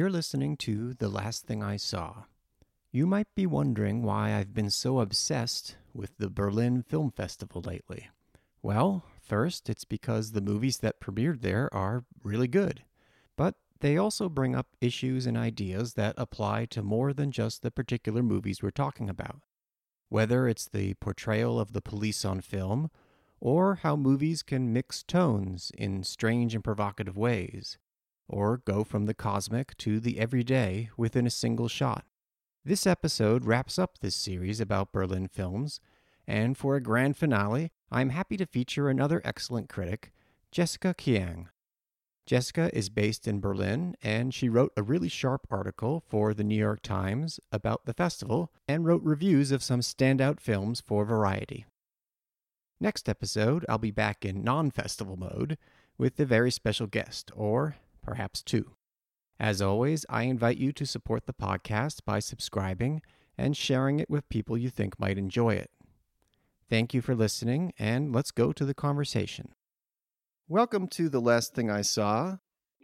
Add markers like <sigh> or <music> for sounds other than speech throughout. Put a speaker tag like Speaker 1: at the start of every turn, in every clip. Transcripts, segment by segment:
Speaker 1: You're listening to The Last Thing I Saw. You might be wondering why I've been so obsessed with the Berlin Film Festival lately. Well, first, it's because the movies that premiered there are really good. But they also bring up issues and ideas that apply to more than just the particular movies we're talking about. Whether it's the portrayal of the police on film, or how movies can mix tones in strange and provocative ways, or go from the cosmic to the everyday within a single shot. This episode wraps up this series about Berlin films, and for a grand finale, I'm happy to feature another excellent critic, Jessica Kiang. Jessica is based in Berlin, and she wrote a really sharp article for the New York Times about the festival and wrote reviews of some standout films for Variety. Next episode, I'll be back in non festival mode with a very special guest, or perhaps two. As always, I invite you to support the podcast by subscribing and sharing it with people you think might enjoy it. Thank you for listening, and let's go to the conversation. Welcome to The Last Thing I Saw.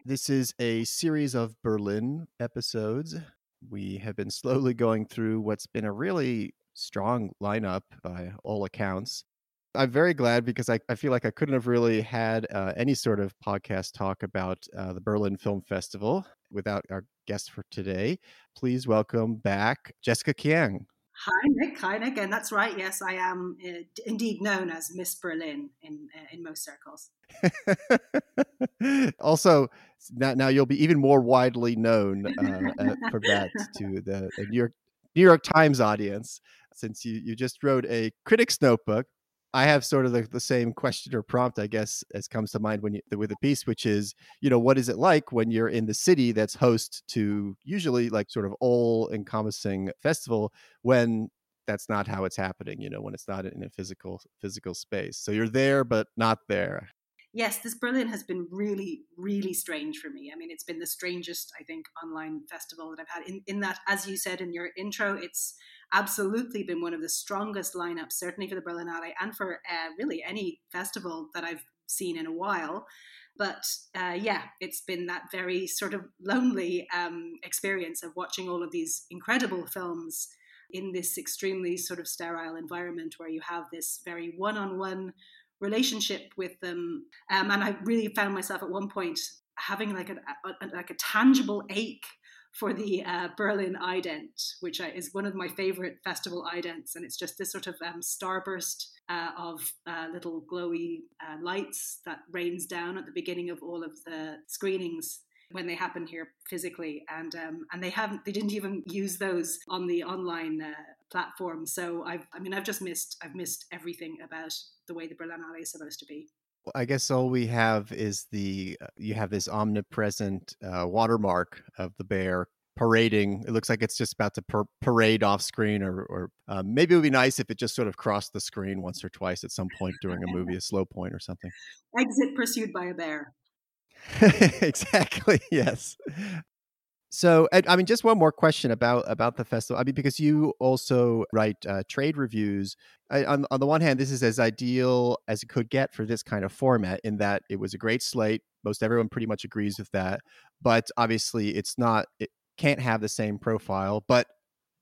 Speaker 1: This is a series of Berlin episodes. We have been <laughs> slowly going through what's been a really strong lineup by all accounts. I'm very glad because I, I feel like I couldn't have really had uh, any sort of podcast talk about uh, the Berlin Film Festival without our guest for today. Please welcome back Jessica Kiang.
Speaker 2: Hi, Nick. Hi, Nick. And that's right. Yes, I am uh, indeed known as Miss Berlin in uh, in most circles. <laughs>
Speaker 1: also, now, now you'll be even more widely known uh, for that to the New York New York Times audience, since you you just wrote a critic's notebook I have sort of the, the same question or prompt, I guess, as comes to mind when you with a piece, which is, you know, what is it like when you're in the city that's host to usually like sort of all encompassing festival when that's not how it's happening, you know, when it's not in a physical physical space. So you're there but not there
Speaker 2: yes, this Berlin has been really, really strange for me. I mean, it's been the strangest, I think, online festival that I've had. In, in that, as you said in your intro, it's absolutely been one of the strongest lineups, certainly for the Berlinale and for uh, really any festival that I've seen in a while. But uh, yeah, it's been that very sort of lonely um, experience of watching all of these incredible films in this extremely sort of sterile environment where you have this very one on one relationship with them. Um, and I really found myself at one point having like a, a like a tangible ache for the uh, Berlin Ident, which is one of my favorite festival idents, and it's just this sort of um, starburst uh, of uh, little glowy uh, lights that rains down at the beginning of all of the screenings when they happen here physically, and um, and they haven't, they didn't even use those on the online uh, platform. So I've, I mean, I've just missed, I've missed everything about the way the Berlinale is supposed to be.
Speaker 1: I guess all we have is the uh, you have this omnipresent uh, watermark of the bear parading. It looks like it's just about to par- parade off screen, or, or uh, maybe it would be nice if it just sort of crossed the screen once or twice at some point during a movie, a slow point or something. <laughs>
Speaker 2: Exit pursued by a bear. <laughs>
Speaker 1: exactly. <laughs> Yes. So, I mean, just one more question about about the festival. I mean, because you also write uh, trade reviews. I, on on the one hand, this is as ideal as it could get for this kind of format, in that it was a great slate. Most everyone pretty much agrees with that. But obviously, it's not. It can't have the same profile. But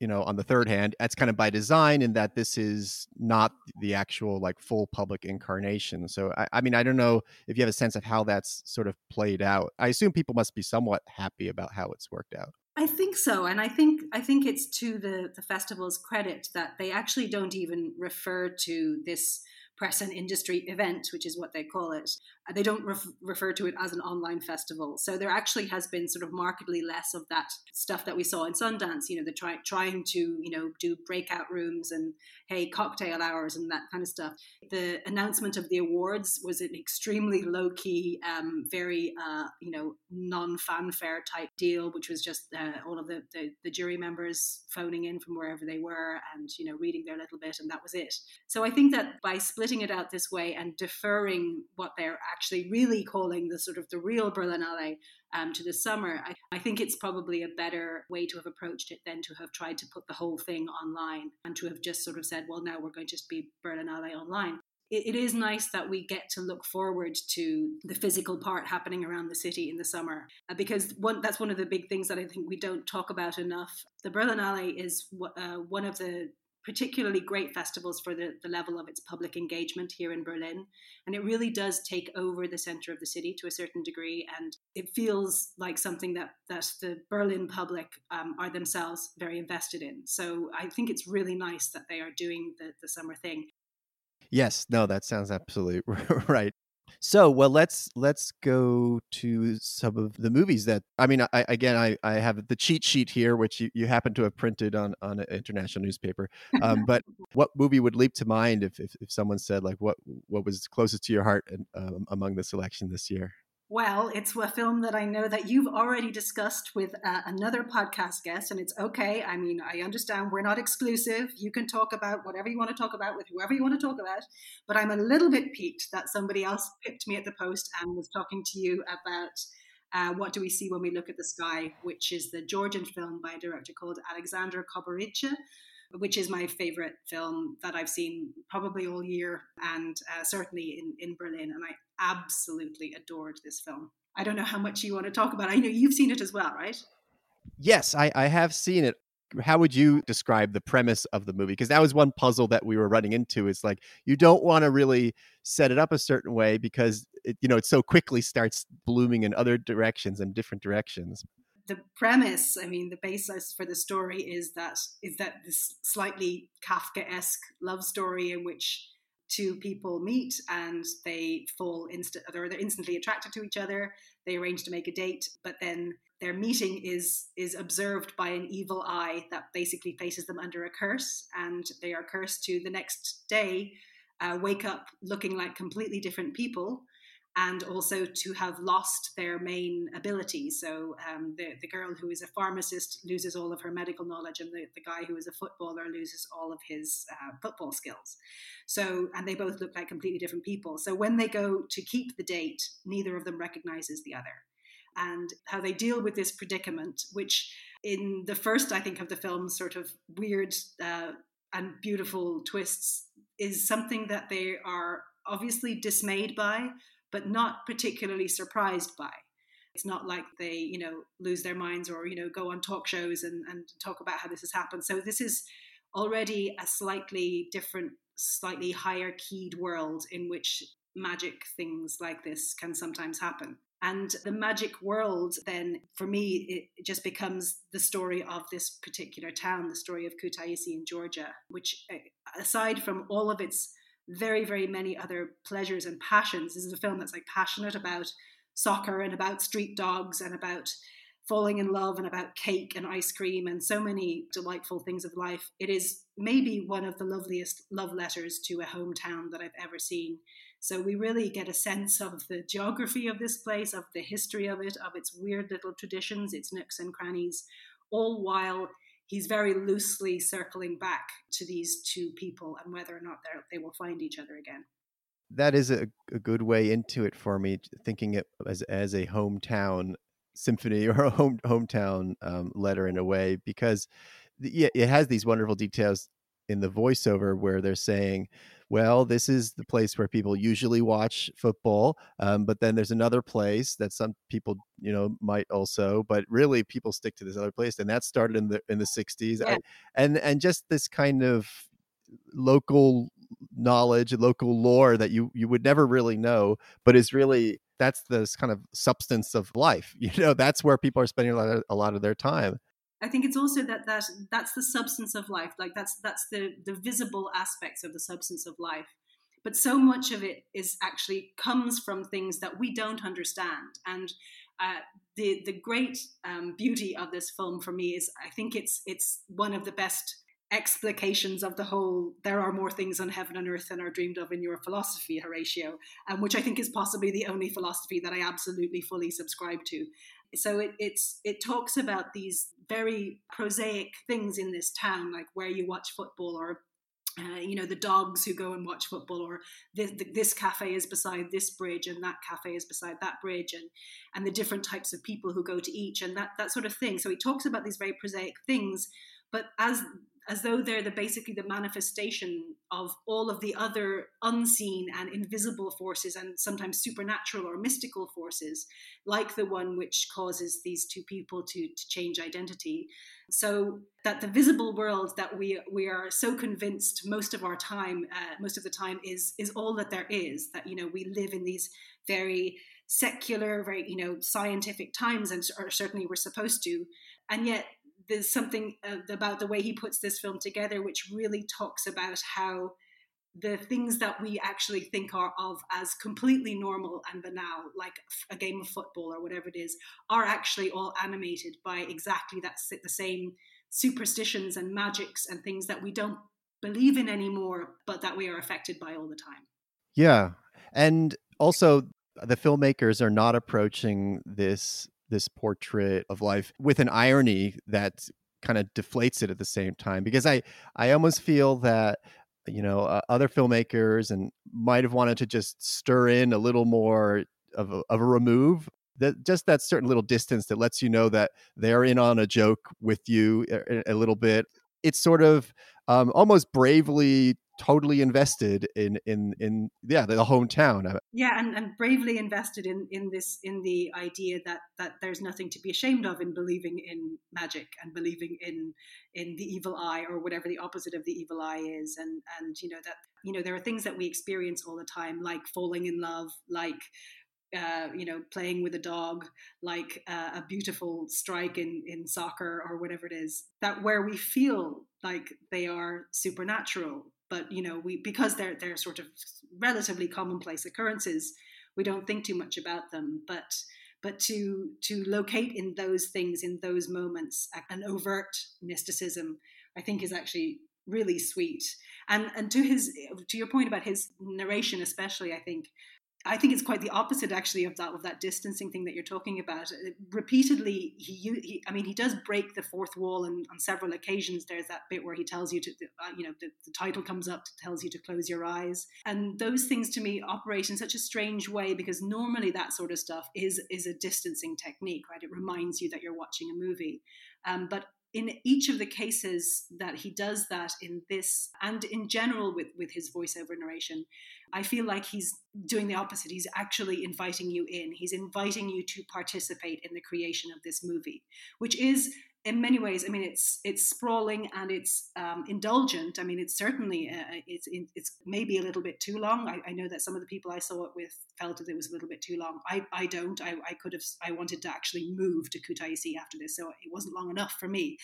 Speaker 1: you know on the third hand that's kind of by design in that this is not the actual like full public incarnation so I, I, mean i don't know if you have a sense of how that's sort of played out i assume people must be somewhat happy about how it's worked out
Speaker 2: i think so and i think i think it's to the the festival's credit that they actually don't even refer to this press and industry event, which is what they call it. They don't ref- refer to it as an online festival. So there actually has been sort of markedly less of that stuff that we saw in Sundance. You know, the try- trying to you know do breakout rooms and hey cocktail hours and that kind of stuff. The announcement of the awards was an extremely low key, um, very uh, you know non fanfare type deal, which was just uh, all of the, the the jury members phoning in from wherever they were and you know reading their little bit and that was it. So I think that by splitting it out this way and deferring what they're actually really calling the sort of the real Berlinale um, to the summer, I, I think it's probably a better way to have approached it than to have tried to put the whole thing online and to have just sort of said, well, now we're going to just be Berlinale online. it, is nice that we get to look forward to the physical part happening around the city in the summer uh, because one that's one of the big things that I think we don't talk about enough. The Berlinale is uh, one of the particularly great festivals for the, the level of its public engagement here in Berlin. And it really does take over the center of the city to a certain degree. And it feels like something that, that the Berlin public um, are themselves very invested in. So I think it's really nice that they are doing the, the summer thing.
Speaker 1: Yes, no, that sounds absolutely <laughs> right. So, well, let's let's go to some of the movies that I mean. I, again, I, I have the cheat sheet here, which you, you happen to have printed on on an international newspaper. Um, but <laughs> what movie would leap to mind if, if, if someone said like what what was closest to your heart um, among the selection this year?
Speaker 2: Well, it's a film that I know that you've already discussed with uh, another podcast guest, and it's okay. I mean, I understand we're not exclusive. You can talk about whatever you want to talk about with whoever you want to talk about. But I'm a little bit piqued that somebody else picked me at the post and was talking to you about uh, What Do We See When We Look at the Sky, which is the Georgian film by a director called Alexander Koberidze which is my favorite film that I've seen probably all year and uh, certainly in, in Berlin. And I absolutely adored this film. I don't know how much you want to talk about. I know you've seen it as well, right?
Speaker 1: Yes, I, I have seen it. How would you describe the premise of the movie? Because that was one puzzle that we were running into. Is like you don't want to really set it up a certain way because it, you know it so quickly starts blooming in other directions and different directions
Speaker 2: the premise, I mean, the basis for the story is that is that this slightly Kafka-esque love story in which two people meet and they fall instant or they're instantly attracted to each other. They arrange to make a date, but then their meeting is is observed by an evil eye that basically places them under a curse, and they are cursed to the next day uh, wake up looking like completely different people and also to have lost their main ability. So um, the, the girl who is a pharmacist loses all of her medical knowledge, and the, the guy who is a footballer loses all of his uh, football skills. So, and they both look like completely different people. So when they go to keep the date, neither of them recognizes the other. And how they deal with this predicament, which in the first, I think, of the film, sort of weird uh, and beautiful twists, is something that they are obviously dismayed by, but not particularly surprised by. It's not like they, you know, lose their minds or, you know, go on talk shows and, and talk about how this has happened. So this is already a slightly different, slightly higher keyed world in which magic things like this can sometimes happen. And the magic world, then, for me, it just becomes the story of this particular town, the story of Kutaisi in Georgia, which, eh, aside from all of its very, very many other pleasures and passions. This is a film that's like passionate about soccer and about street dogs and about falling in love and about cake and ice cream and so many delightful things of life. It is maybe one of the loveliest love letters to a hometown that I've ever seen. So we really get a sense of the geography of this place, of the history of it, of its weird little traditions, its nooks and crannies, all while he's very loosely circling back to these two people and whether or not they will find each other again.
Speaker 1: That is a, a good way into it for me, thinking it as as a hometown symphony <laughs> or a home hometown um, letter in a way, because yeah, it has these wonderful details in the voiceover where they're saying well, this is the place where people usually watch football. Um, but then there's another place that some people, you know, might also, but really people stick to this other place. And that started in the, in the sixties yeah. and, and just this kind of local knowledge, local lore that you, you would never really know, but is really, that's this kind of substance of life. <laughs> You know, that's where people are spending a lot of, a lot of their time.
Speaker 2: I think it's also that that that's the substance of life. Like that's that's the the visible aspects of the substance of life. But so much of it is actually comes from things that we don't understand. And uh, the the great um, beauty of this film for me is I think it's it's one of the best explications of the whole there are more things on heaven and earth than are dreamed of in your philosophy horatio um, which i think is possibly the only philosophy that i absolutely fully subscribe to so it, it's it talks about these very prosaic things in this town, like where you watch football or uh, you know the dogs who go and watch football or this, this, cafe is beside this bridge and that cafe is beside that bridge and and the different types of people who go to each and that that sort of thing. So he talks about these very prosaic things but as as though they're the basically the manifestation of all of the other unseen and invisible forces and sometimes supernatural or mystical forces like the one which causes these two people to, to change identity. So that the visible world that we we are so convinced most of our time uh, most of the time is is all that there is that you know we live in these very secular very you know scientific times and certainly we're supposed to. And yet there's something uh, about the way he puts this film together which really talks about how the things that we actually think are of as completely normal and banal, like a game of football or whatever it is, are actually all animated by exactly that the same superstitions and magics and things that we don't believe in anymore, but that we are affected by all the time.
Speaker 1: Yeah, and also the filmmakers are not approaching this this portrait of life with an irony that kind of deflates it at the same time because i i almost feel that you know uh, other filmmakers and might have wanted to just stir in a little more of a, of a remove that just that certain little distance that lets you know that they're in on a joke with you a, a little bit. It's sort of um, almost bravely totally invested in in in yeah the hometown
Speaker 2: yeah and, and bravely invested in in this in the idea that that there's nothing to be ashamed of in believing in magic and believing in in the evil eye or whatever the opposite of the evil eye is. And and you know that you know there are things that we experience all the time like falling in love like uh, you know, playing with a dog, like uh, a beautiful strike in, in soccer or whatever it is, that where we feel like they are supernatural, but you know we because they're they're sort of relatively commonplace occurrences we don't think too much about them. But but to to locate in those things in those moments an overt mysticism i think is actually really sweet. And and to his to your point about his narration especially i think I think it's quite the opposite, actually, of that of that distancing thing that you're talking about. Uh, repeatedly, he, he I mean, he does break the fourth wall, and on several occasions, there's that bit where he tells you to, uh, you know, the, the title comes up, tells you to close your eyes, and those things to me operate in such a strange way because normally that sort of stuff is is a distancing technique, right? It reminds you that you're watching a movie, um, but in each of the cases that he does that in this and in general with, with his voiceover narration, I feel like he's doing the opposite. He's actually inviting you in. He's inviting you to participate in the creation of this movie, which is in many ways, I mean, it's it's sprawling and it's um, indulgent. I mean, it's certainly uh, it's it's maybe a little bit too long. I, I, know that some of the people I saw it with felt that it was a little bit too long. I, I don't. I, I could have. I wanted to actually move to Kutaisi after this, so it wasn't long enough for me.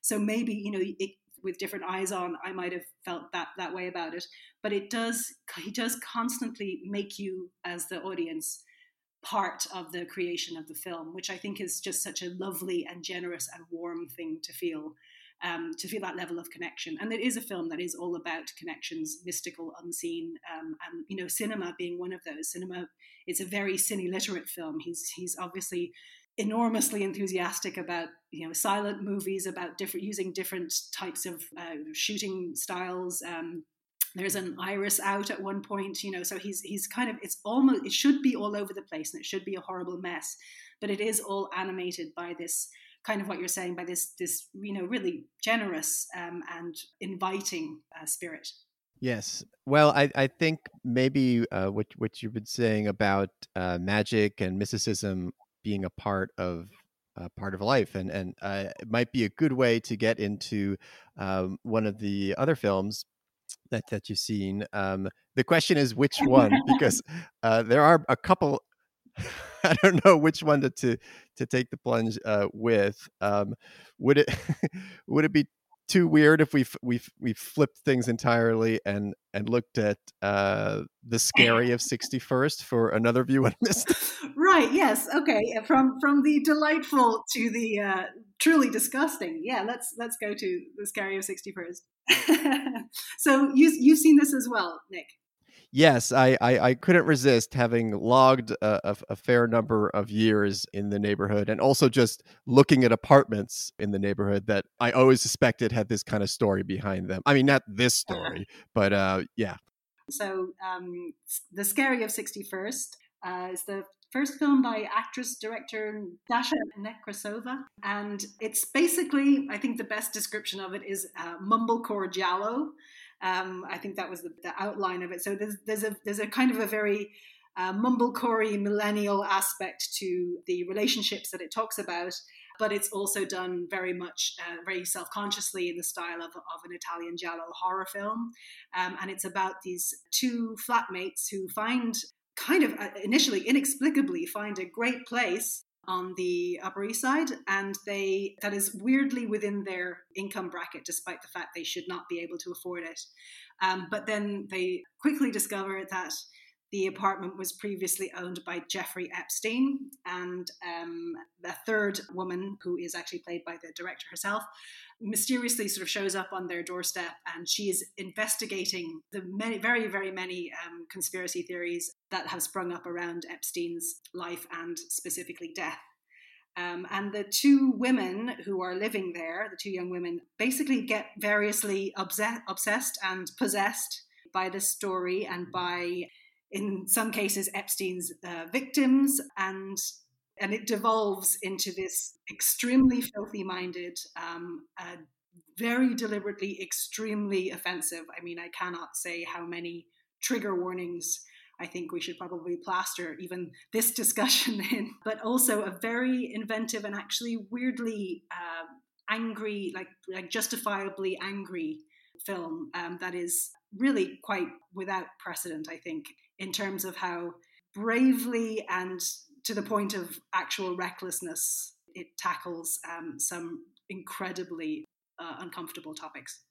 Speaker 2: So maybe you know, it, with different eyes on, I might have felt that that way about it. But it does. He does constantly make you, as the audience, part of the creation of the film, which I think is just such a lovely and generous and warm thing to feel. Um, to feel that level of connection, and it is a film that is all about connections, mystical, unseen, um, and you know, cinema being one of those. Cinema, it's a very cine literate film. He's he's obviously enormously enthusiastic about you know silent movies about different using different types of uh, shooting styles. Um, there's an iris out at one point you know so he's he's kind of it's almost it should be all over the place and it should be a horrible mess but it is all animated by this kind of what you're saying by this this you know really generous um, and inviting uh, spirit.
Speaker 1: Yes. Well i i think maybe uh, what what you've been saying about uh, magic and mysticism being a part of uh, part of life, and and uh, it might be a good way to get into um, one of the other films that that you've seen. Um, the question is which one, because <laughs> uh, there are a couple. <laughs> I don't know which one to to, to take the plunge uh, with. Um, would it <laughs> would it be too weird if we we we flipped things entirely and and looked at uh, the scary of <laughs> 61st for another view on this
Speaker 2: right yes okay <laughs> from from the delightful to the uh, truly disgusting yeah let's let's go to the scary of 61st <laughs> so you you've seen this as well nick
Speaker 1: yes, I, I, I couldn't resist having logged a, a, a, fair number of years in the neighborhood and also just looking at apartments in the neighborhood that I always suspected had this kind of story behind them. I mean, not this <laughs> story, but uh, yeah.
Speaker 2: So, um, The Scary of 61st uh, is the first film by actress director Dasha Nekrasova. And it's basically, I think the best description of it is uh, mumblecore giallo. Um, I think that was the, the, outline of it. So there's, there's, a, there's a kind of a very uh, millennial aspect to the relationships that it talks about but it's also done very much, uh, very self consciously in the style of, of an Italian giallo horror film. Um, and it's about these two flatmates who find, kind of uh, initially inexplicably, find a great place on the Upper East Side, and they that is weirdly within their income bracket, despite the fact they should not be able to afford it. Um, but then they quickly discover that the apartment was previously owned by Jeffrey Epstein, and um, the third woman, who is actually played by the director herself, mysteriously sort of shows up on their doorstep, and she is investigating the many, very, very many um, conspiracy theories that have sprung up around Epstein's life and specifically death. Um, and the two women who are living there, the two young women, basically get variously obsessed, and possessed by this story and by in some cases Epstein's uh, victims, and and it devolves into this extremely filthy minded, um, uh, very deliberately extremely offensive. I mean, I cannot say how many trigger warnings I think we should probably plaster even this <laughs> discussion in, but also a very inventive and actually weirdly uh, angry, like like justifiably angry film um, that is really quite without precedent. I think in terms of how bravely and to the point of actual recklessness it tackles um, some incredibly uh, uncomfortable topics.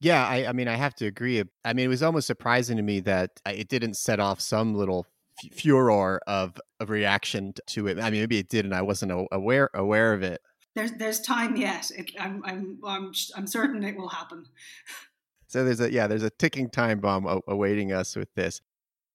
Speaker 1: Yeah, I, I, mean, I have to agree. I mean, it was almost surprising to me that uh, it didn't set off some little f- furor of a reaction to it. I mean, maybe it did, and I wasn't aware aware of it.
Speaker 2: There's there's time yet. It, I'm I'm I'm I'm certain it will happen.
Speaker 1: So there's a yeah, there's a ticking time bomb awaiting us with this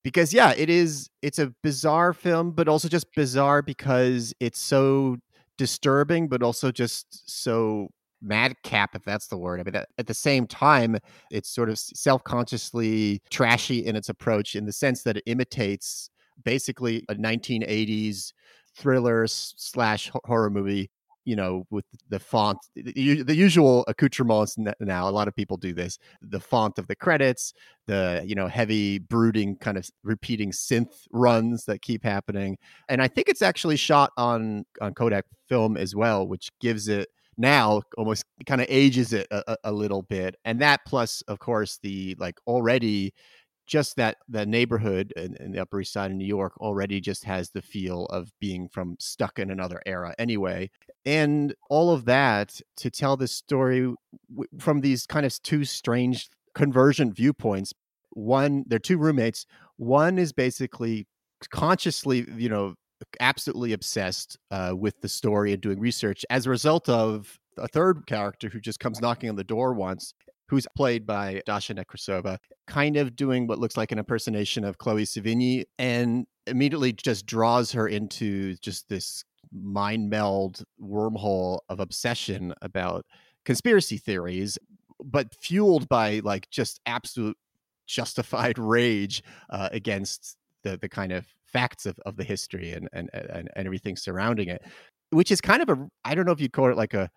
Speaker 1: because yeah it is it's a bizarre film but also just bizarre because it's so disturbing but also just so madcap if that's the word. I mean at the same time it's sort of self-consciously trashy in its approach in the sense that it imitates basically a 1980s thriller slash horror movie you know, with the font, the, the, usual accoutrements now. A lot of people do this. The font of the credits, the you know heavy brooding kind of repeating synth runs that keep happening, and I think it's actually shot on on Kodak film as well, which gives it now almost kind of ages it a, a, little bit and that plus of course the like already just that the neighborhood in, in, the Upper East Side of New York already just has the feel of being from stuck in another era anyway. And all of that to tell this story w- from these kind of two strange convergent viewpoints. One, they're two roommates. One is basically consciously, you know, absolutely obsessed uh, with the story and doing research as a result of a third character who just comes knocking on the door once who's played by Dasha Nekrasova, kind of doing what looks like an impersonation of Chloe Sevigny and immediately just draws her into just this mind meld wormhole of obsession about conspiracy theories, but fueled by like just absolute justified rage uh, against the, the kind of facts of, of the history and, and, and, and everything surrounding it, which is kind of a, I don't know if you'd call it like a,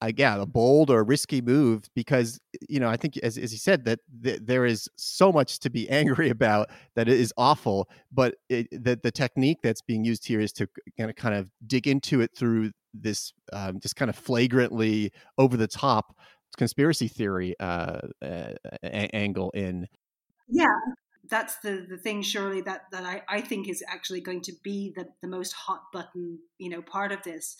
Speaker 1: again a bold or risky move because you know i think as, as you said that th- there is so much to be <laughs> angry about that it is awful but it, the, the technique that's being used here is to kind of, kind of dig into it through this um, just kind of flagrantly over the top conspiracy theory uh, uh, a- angle in
Speaker 2: yeah that's the the thing surely that that I, I think is actually going to be the the most hot button you know part of this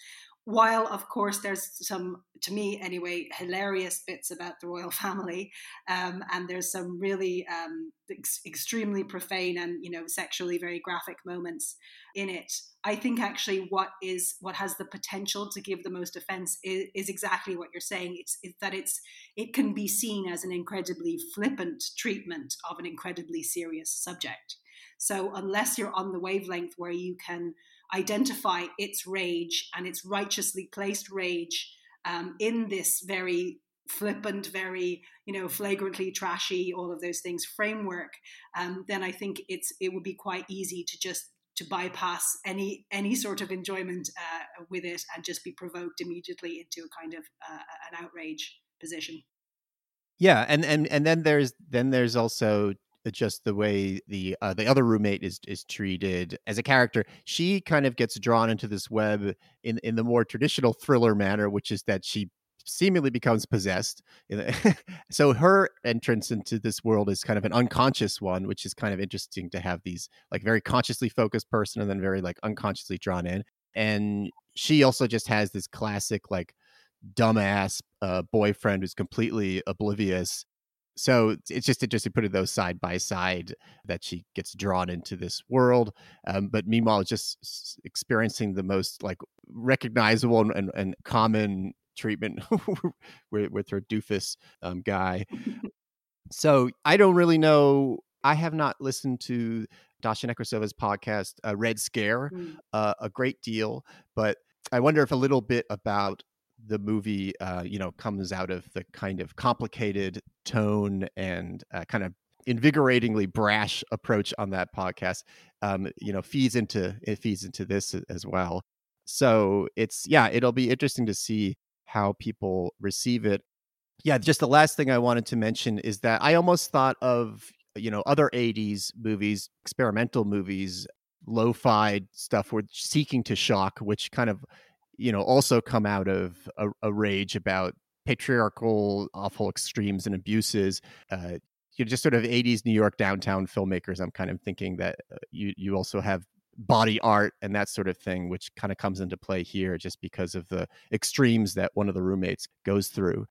Speaker 2: while of course there's some to me anyway hilarious bits about the royal <laughs> family um, and there's some really um, ex- extremely profane and you know sexually very graphic moments in it. I think actually what is what has the potential to give the most offense is, is exactly what you're saying. It's, it's that it's it can be seen as an incredibly flippant treatment of an incredibly serious subject. So unless you're on the wavelength where you can identify its rage and its righteously placed rage um, in this very flippant, very you know flagrantly trashy, all of those things framework, um, then I think it's it would be quite easy to just to bypass any any sort of enjoyment uh, with it and just be provoked immediately into a kind of uh, an outrage position.
Speaker 1: Yeah, and and and then there's then there's also just the way the uh, the other roommate is is treated as a character. She kind of gets drawn into this web in in the more traditional thriller manner, which is that she seemingly becomes possessed. <laughs> so her entrance into this world is kind of an unconscious one, which is kind of interesting to have these like very consciously focused person and then very like unconsciously drawn in. And she also just has this classic like dumbass uh, boyfriend who's completely oblivious so it's just interesting putting those side by side that she gets drawn into this world um, but meanwhile just experiencing the most like recognizable and, and, and common treatment <laughs> with, with, her doofus um, guy <laughs> so i don't really know i have not listened to dasha nekrasova's podcast uh, red scare mm. uh, a great deal but i wonder if a little bit about the movie, uh, you know, comes out of the kind of complicated tone and uh, kind of invigoratingly brash approach on that podcast, um, you know, feeds into it feeds into this as well. So it's yeah, it'll be interesting to see how people receive it. Yeah, just the last thing I wanted to mention is that I almost thought of you know other 80s movies experimental movies lo-fi stuff were seeking to shock which kind of you know, also come out of a, a rage about patriarchal, awful extremes and abuses. Uh, you know, just sort of 80s New York downtown filmmakers. I'm kind of thinking that uh, you you also have body art and that sort of thing, which kind of comes into play here just because of the extremes that one of the roommates goes through.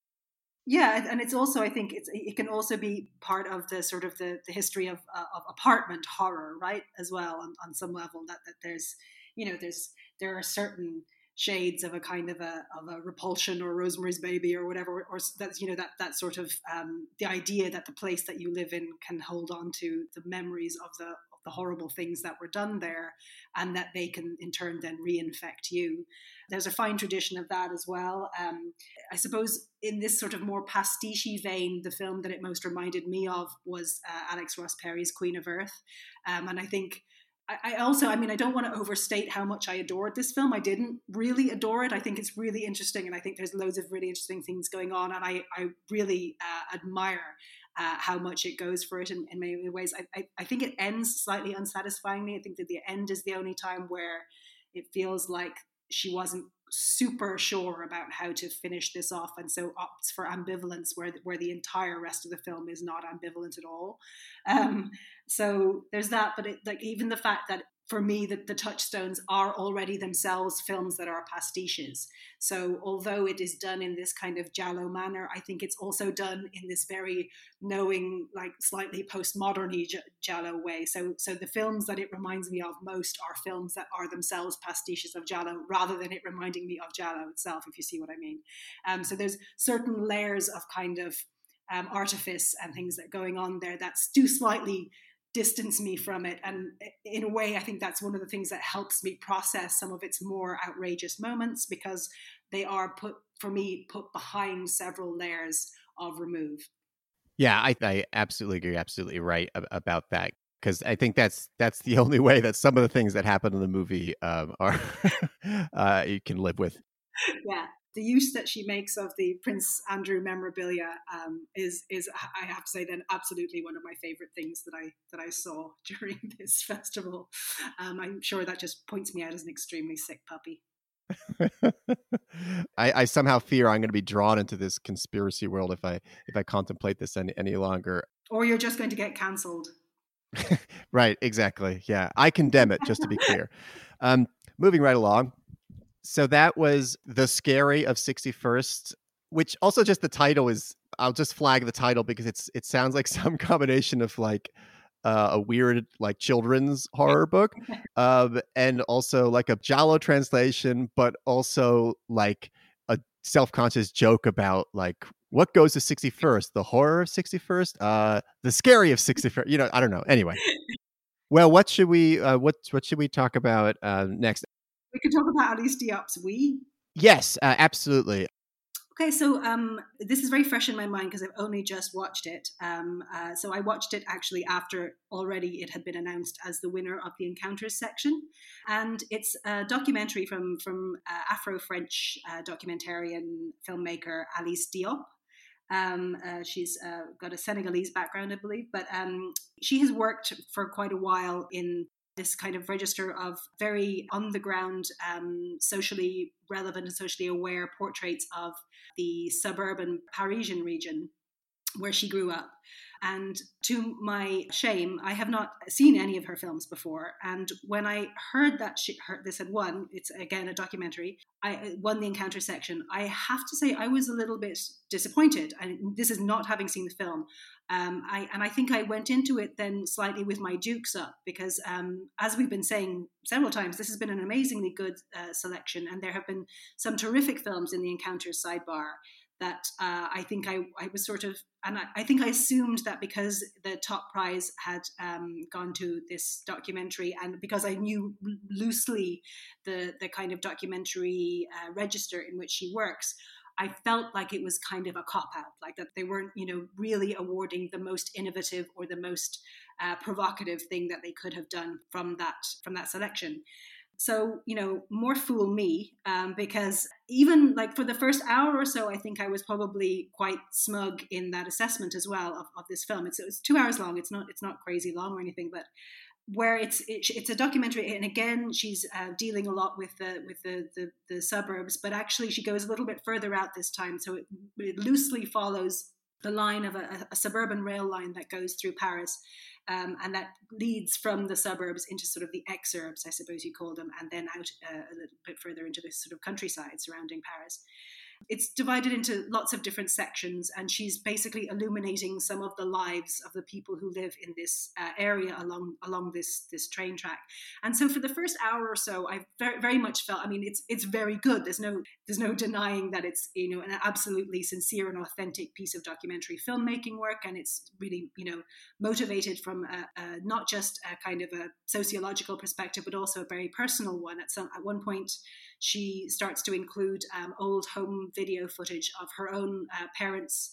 Speaker 2: Yeah, and it's also I think it can also be part of the sort of the, the history of uh, of apartment horror, right? As well on, on some level that that there's you know there's there are certain shades of a kind of a of a repulsion or Rosemary's Baby or whatever, or that's you know that that sort of um, the idea that the place that you live in can hold on to the memories of the of the horrible things that were done there, and that they can in turn then reinfect you. There's a fine tradition of that as well. Um, I suppose in this sort of more pastiche vein, the film that it most reminded me of was uh, Alex Ross Perry's Queen of Earth, um, and I think I also, I mean, I don't want to overstate how much I adored this film. I didn't really adore it. I think it's really interesting, and I think there's loads of really interesting things going on, and I, I really uh, admire uh, how much it goes for it in, in many ways. I, I, I, think it ends slightly unsatisfyingly. I think that the end is the only time where it feels like she wasn't super sure about how to finish this off and so opts for ambivalence where the, where the entire rest of the film is not ambivalent at all. Um, so there's that but it, like even the fact that for me that the touchstones are already themselves films that are pastiches. So although it is done in this kind of giallo manner i think it's also done in this very knowing like slightly postmodern giallo way. So so the films that it reminds me of most are films that are themselves pastiches of giallo rather than it reminding me of giallo itself if you see what i mean. Um, so there's certain layers of kind of um, artifice and things that are going on there that do slightly distance me from it. And in a way, I think that's one of the things that helps me process some of its more outrageous moments because they are put, for me, put behind several layers of remove.
Speaker 1: Yeah, I, I absolutely agree. Absolutely right about that. Because I think that's that's the <laughs> only way that some of the things that happen in the movie um, are <laughs> uh, you can live with.
Speaker 2: Yeah, the use that she makes of the Prince Andrew memorabilia um, is is I have to say then absolutely one of my favorite things that I that I saw <laughs> during this festival. Um, I'm sure that just points me out as an extremely sick puppy. <laughs>
Speaker 1: I, I, somehow fear I'm going to be drawn into this conspiracy world if I if I contemplate this any any longer.
Speaker 2: Or you're just going to get cancelled. <laughs>
Speaker 1: right, exactly. Yeah, I condemn it. Just to be clear. Um, moving right along, so that was the scary of 61st, which also just the title is. I'll just flag the title because it's it sounds like <laughs> some combination of like uh, a weird like children's horror book, <laughs> um, and also like a giallo translation, but also like a self-conscious joke about like what goes to 61st, the horror of 61st, uh, the scary of 61st. You know, I don't know. Anyway. <laughs> Well, what should we uh, what what should we talk about uh, next?
Speaker 2: We could talk about Alice Diop's We.
Speaker 1: Yes, uh, absolutely.
Speaker 2: Okay, so um, this is very fresh in my mind because I've only just watched it. Um, uh, so I watched it actually after already it had been announced as the winner of the Encounters section, and it's a documentary from from uh, Afro-French uh, documentarian filmmaker Alice Diop. Um, uh, she's uh, got a Senegalese background, I believe, but um, she has worked for quite a while in this kind of register of very on the ground, um, socially relevant and socially aware portraits of the suburban Parisian region where she grew up. And to my shame, I have not seen any of her films before. And when I heard that she, heard this had won, it's again a documentary, I won the encounter section. I have to say, I was a little bit disappointed. And this is not having seen the film. Um, I, and I think I went into it then slightly with my dukes up because, um, as we've been saying several times, this has been an amazingly good uh, selection, and there have been some terrific films in the Encounters sidebar that uh, I think I, I was sort of, and I, I, think I assumed that because the top prize had um, gone to this documentary, and because I knew loosely the the kind of documentary uh, register in which she works, I felt like it was kind of a cop out, like that they weren't, you know, really awarding the most innovative or the most uh, provocative thing that they could have done from that from that selection. So, you know, more fool me, um, because even like for the first hour or so, I think I was probably quite smug in that assessment as well of, of this film. It's, it's two hours long. It's not it's not crazy long or anything, but where it's it, it's a documentary, and again, she's uh, dealing a lot with the with the, the, the suburbs, but actually she goes a little bit further out this time, so it, it loosely follows the line of a, a, suburban rail line that goes through Paris um, and that leads from the suburbs into sort of the exurbs, I suppose you call them, and then out uh, a little bit further into the sort of countryside surrounding Paris. It's divided into lots of different sections, and she's basically illuminating some of the lives of the people who live in this uh, area along along this this train track. And so, for the first hour or so, I very, very much felt. I mean, it's it's very good. There's no there's no denying that it's you know an absolutely sincere and authentic piece of documentary filmmaking work, and it's really you know motivated from a, a, not just a kind of a sociological perspective, but also a very personal one. At some at one point she starts to include um, old home video footage of her own uh, parents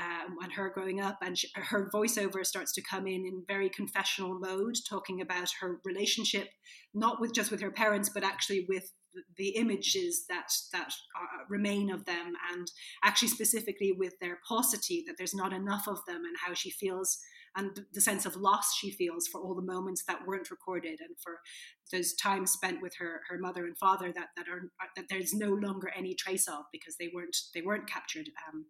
Speaker 2: um, and her growing up. And she, her voiceover starts to come in in very confessional mode, talking about her relationship, not with just with her parents, but actually with the images that that uh, remain of them, and actually specifically with their paucity, that there's not enough of them, and how she feels and the sense of loss she feels for all the moments that weren't recorded and for those times spent with her her mother and father that that are that there's no longer any trace of because they weren't they weren't captured um,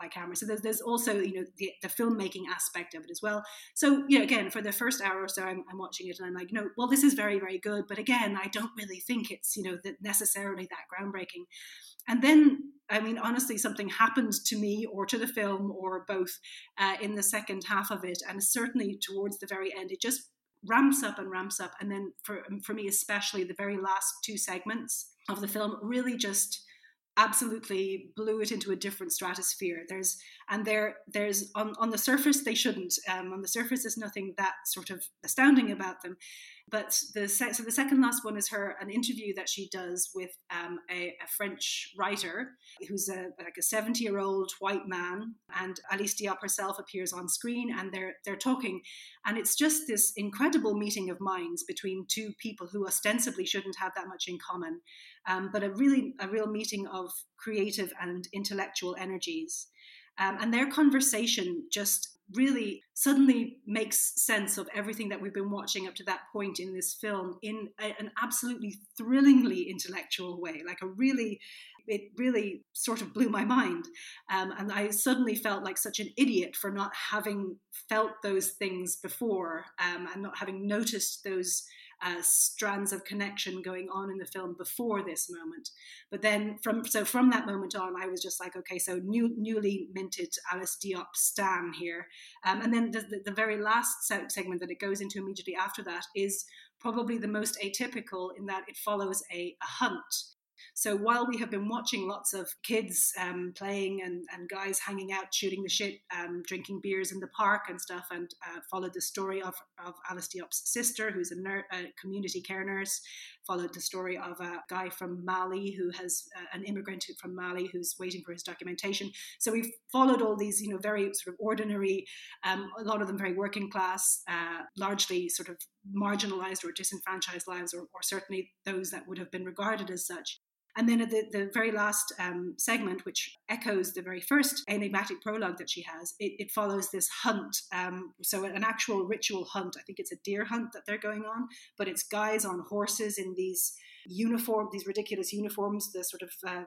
Speaker 2: by camera. So there's, there's also you know the, the filmmaking aspect of it as well. So you know again for the first hour or so I'm, I'm watching it and I'm like know well this is very very good but again I don't really think it's you know that necessarily that groundbreaking. And then, I mean, honestly, something happened to me or to the film or both uh, in the second half of it. And certainly towards the very end, it just ramps up and ramps up. And then for, for me, especially the very last two segments of the film really just absolutely blew it into a different stratosphere there's and there there's on, on the surface they shouldn't um, on the surface there's nothing that sort of astounding about them but the so the second last one is her an interview that she does with um, a, a, French writer who's a like a 70 year old white man, and Alice Diop herself appears on screen, and they're they're talking, and it's just this incredible meeting of minds between two people who ostensibly shouldn't have that much in common, um, but a really a real meeting of creative and intellectual energies. Um, and their conversation just really suddenly makes sense of everything that we've been watching up to that point in this film in a, an absolutely thrillingly intellectual way, like a really it really sort of blew my mind. Um, and I suddenly felt like such an idiot for not having felt those things before um, and not having noticed those uh, strands of connection going on in the film before this moment. But then from so from that moment on, I was just like, okay, so new, newly minted Alice Diop Stan here. Um, and then the, the, the very last segment that it goes into immediately after that is probably the most atypical in that it follows a, a hunt So while we have been watching lots of kids um, playing and, and guys hanging out, shooting the shit, um, drinking beers in the park and stuff, and uh, followed the story of, of Alice Diop's sister, who's a, ner- a, community care nurse, followed the story of a guy from Mali who has uh, an immigrant from Mali who's waiting for his documentation. So we've followed all these, you know, very sort of ordinary, um, a lot of them very working class, uh, largely sort of marginalized or disenfranchised lives, or, or certainly those that would have been regarded as such. And then at the, the very last um, segment, which echoes the very first enigmatic prologue that she has, it, it follows this hunt. Um, so, an actual ritual hunt. I think it's a deer hunt that they're going on, but it's guys on horses in these uniform, these ridiculous uniforms, the sort of uh,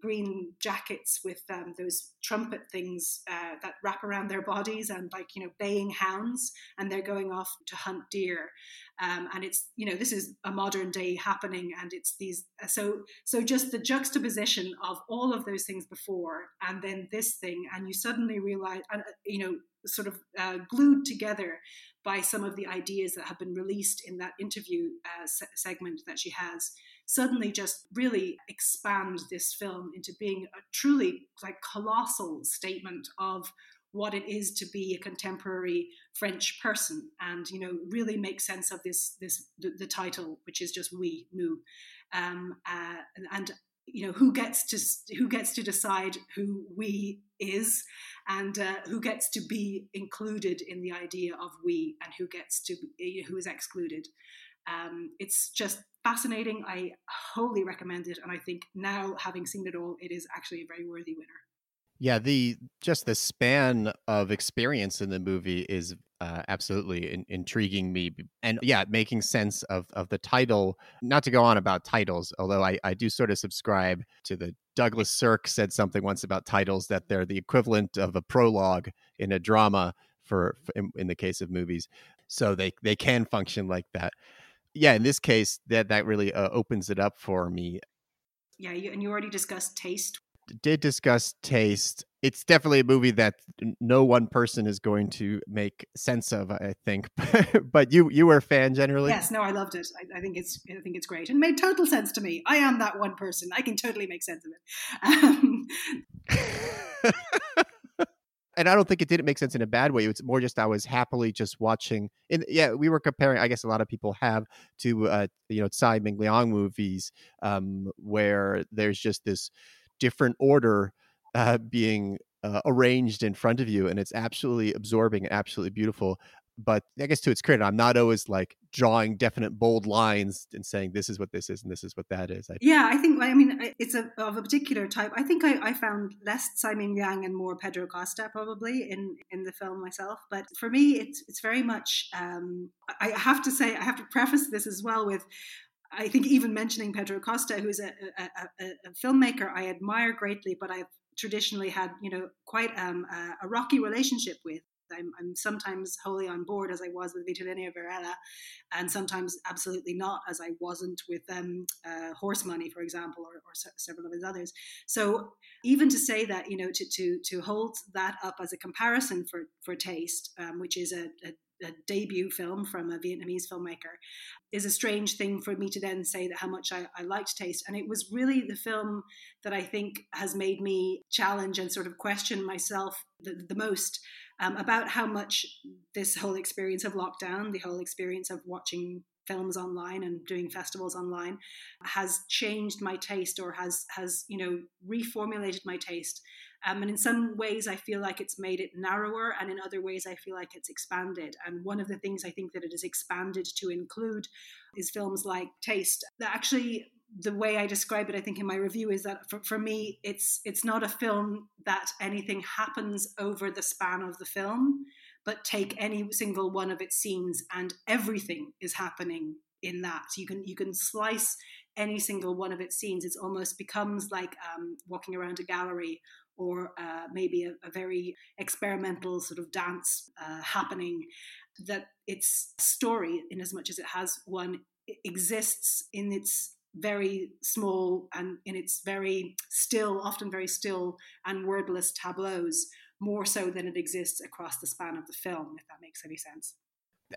Speaker 2: green jackets with um, those trumpet things uh, that wrap around their bodies and like you know baying hounds and they're going off to hunt deer. Um, and it's you know this is a modern day happening and it's these uh, so so just the juxtaposition of all of those things before and then this thing and you suddenly realize uh, you know sort of uh, glued together by some of the ideas that have been released in that interview uh, se- segment that she has suddenly just really expand this film into being a truly like colossal statement of what it is to be a contemporary French person, and you know, really make sense of this this the, the title, which is just "We Nous," um, uh, and, and, you know who gets to who gets to decide who we is, and uh, who gets to be included in the idea of we, and who gets to who is excluded. Um, it's just fascinating. I wholly recommend it, and I think now, having seen it all, it is actually a very worthy winner.
Speaker 1: Yeah, the just the span of experience in the movie is uh, absolutely in, intriguing me, and yeah, making sense of of the title. Not to go on about titles, although I I do sort of subscribe to the Douglas Sirk said something once about titles that they're the equivalent of a prologue in a drama for, for in, in the case of movies, so they they can function like that yeah, in this case, that that really uh, opens it up for me.
Speaker 2: Yeah, you, and you already discussed taste.
Speaker 1: Did discuss taste. It's definitely a movie that no one person is going to make sense of. I think, <laughs> but you you were a fan generally.
Speaker 2: Yes, no, I loved it. I, I, think it's I think it's great and made total sense to me. I am that one person. I can totally make sense of it. <laughs> Um, <laughs>
Speaker 1: and I don't think it didn't make sense in a bad way. It's more just I was happily just watching. And yeah, we were comparing. I guess a lot of people have to uh, you know Tsai Ming Liang movies um, where there's just this different order uh, being uh, arranged in front of you, and it's absolutely absorbing absolutely beautiful but I guess to its credit, I'm not always like drawing definite bold lines and saying this is what this is and this is what that is.
Speaker 2: I, yeah, I think I mean it's a, of a particular type. I think I, I found less Tsai Ming-liang and more Pedro Costa probably in in the film myself. But for me, it's it's very much. Um, I have to say, I have to preface this as well with. I think even mentioning Pedro Costa, who's a, a, a, a filmmaker I admire greatly, but I've traditionally had you know quite um, a rocky relationship with I'm, I'm, sometimes wholly on board as I was with Vitalina Varela, and sometimes absolutely not, as I wasn't with um, uh, Horse Money, for example, or, or, several of his others. So even to say that, you know, to to to hold that up as a comparison for for Taste, um, which is a, a a debut film from a Vietnamese filmmaker is a strange thing for me to then say that how much I, I, liked Taste. And it was really the film that I think has made me challenge and sort of question myself the, the most um, about how much this whole experience of lockdown, the whole experience of watching films online and doing festivals online has changed my taste or has has you know reformulated my taste. Um, and in some ways i feel like it's made it narrower and in other ways i feel like it's expanded. And one of the things i think that it has expanded to include is films like taste. That actually the way I describe it, I think in my review, is that for, for me, it's it's not a film that anything happens over the span of the film, but take any single one of its scenes and everything is happening in that. You can you can slice any single one of its scenes. It almost becomes like um, walking around a gallery or uh, maybe a, a, very experimental sort of dance uh, happening. That its story, in as much as it has one, exists in its very small and in its very still, often very still and wordless tableaus, more so than it exists across the span of the film, if that makes any sense.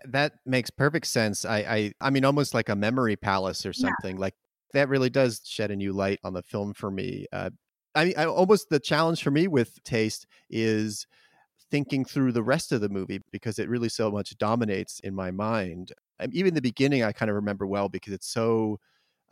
Speaker 1: That makes perfect sense. I, I, I mean, almost like a memory palace or something. Yeah. Like That really does shed a new light on the film for me. Uh, I mean, I, almost the challenge for me with Taste is thinking through the rest of the movie because it really so much dominates in my mind. And even the beginning, I kind of remember well because it's so.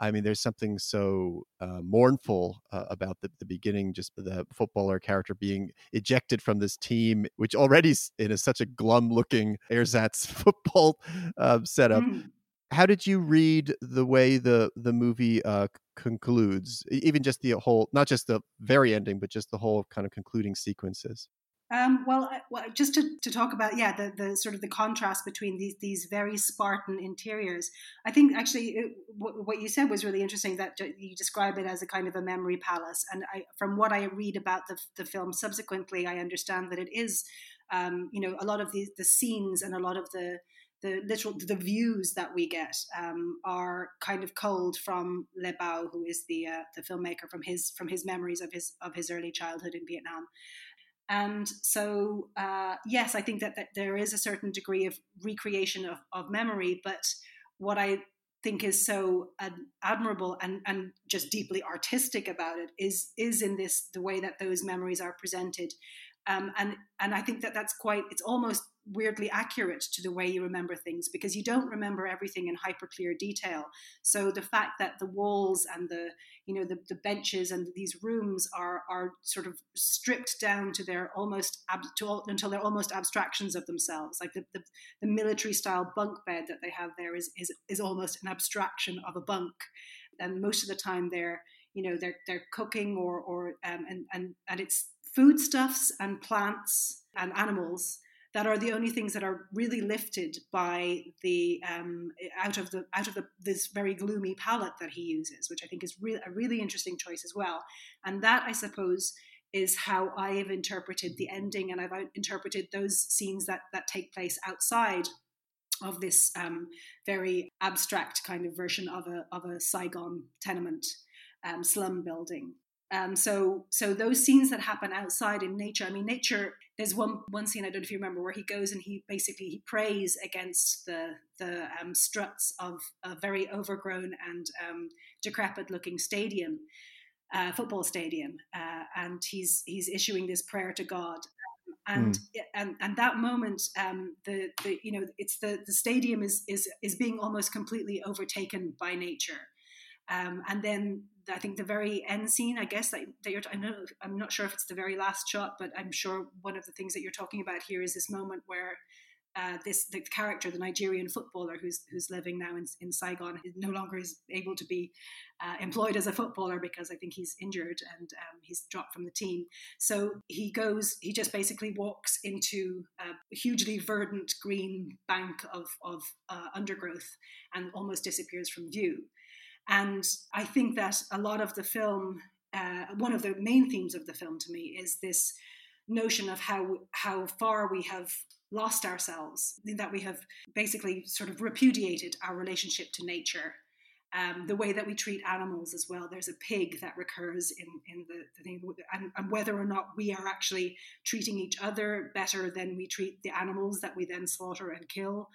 Speaker 1: I mean, there's something so uh, mournful uh, about the, the beginning, just the footballer character being ejected from this team, which already in a, such a glum looking ersatz <laughs> football uh, setup. Mm. How did you read the way the the movie uh, concludes? Even just the whole not just the very ending but just the whole kind of concluding sequences
Speaker 2: um, well, well, just to, to talk about yeah the, the sort of the contrast between these these very Spartan interiors. I think actually it, w- what you said was really interesting that you describe it as a kind of a memory palace. And I, from what I read about the the film subsequently, I understand that it is um, you know a lot of the the scenes and a lot of the the literal the views that we get um, are kind of culled from Le Bao, who is the uh, the filmmaker from his from his memories of his of his early childhood in Vietnam. And so, uh, yes, I think that, that there is a certain degree of recreation of, of memory. But what I think is so admirable and, and just deeply artistic about it is is in this the way that those memories are presented um, and and I think that that's quite it's almost weirdly accurate to the way you remember things because you don't remember everything in hyper clear detail. So the fact that the walls and the you know the, the benches and these rooms are are sort of stripped down to their almost ab, to, until they're almost abstractions of themselves. Like the, the, the military style bunk bed that they have there is is is almost an abstraction of a bunk, and most of the time they're you know they're they're cooking or or um, and and and it's foodstuffs and plants and animals that are the only things that are really lifted by the um, out of the out of the, this very gloomy palette that he uses, which I think is re- a really interesting choice as well. And that, I suppose, is how I have interpreted the ending, and I've interpreted those scenes that that take place outside of this um, very abstract kind of version of a of a Saigon tenement um, slum building. Um, so so those scenes that happen outside in nature. I mean, nature. There's one one scene I don't know if you remember where he goes and he basically he prays against the the um, struts of a very overgrown and um, decrepit looking stadium, uh, football stadium, uh, and he's he's issuing this prayer to God. And, mm. and and that moment, um, the the you know it's the the stadium is is is being almost completely overtaken by nature, um, and then I think the very end scene, I guess that, that you're, I know, I'm not sure if it's the very last shot, but I'm sure one of the things that you're talking about here is this moment where uh, this the character, the Nigerian footballer who's who's living now in, in Saigon, no longer is able to be uh, employed as a footballer because I think he's injured and um, he's dropped from the team. So he goes, he just basically walks into a hugely verdant green bank of of uh, undergrowth and almost disappears from view. And I think that a lot of the film, uh, one of the main themes of the film to me is this notion of how how far we have lost ourselves, that we have basically sort of repudiated our relationship to nature. Um, the way that we treat animals as well. There's a pig that recurs in, in the, the thing, and, and, whether or not we are actually treating each other better than we treat the animals that we then slaughter and kill.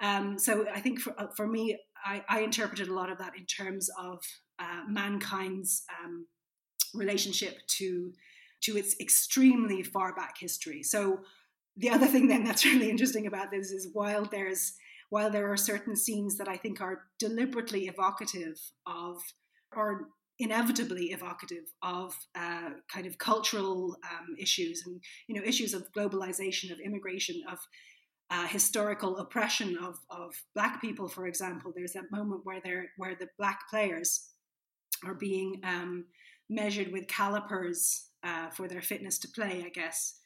Speaker 2: Um, so I think for, uh, for me, I, I, interpreted a lot of that in terms of uh, mankind's um, relationship to to its extremely far back history. So the other thing then that's <laughs> really interesting about this is while there's while there are certain scenes that I think are deliberately evocative of or inevitably evocative of uh, kind of cultural um, issues and you know issues of globalization of immigration of uh, historical oppression of, of black people, for example, there's that moment where they're where the black players are being um, measured with calipers uh, for their fitness to play, I guess.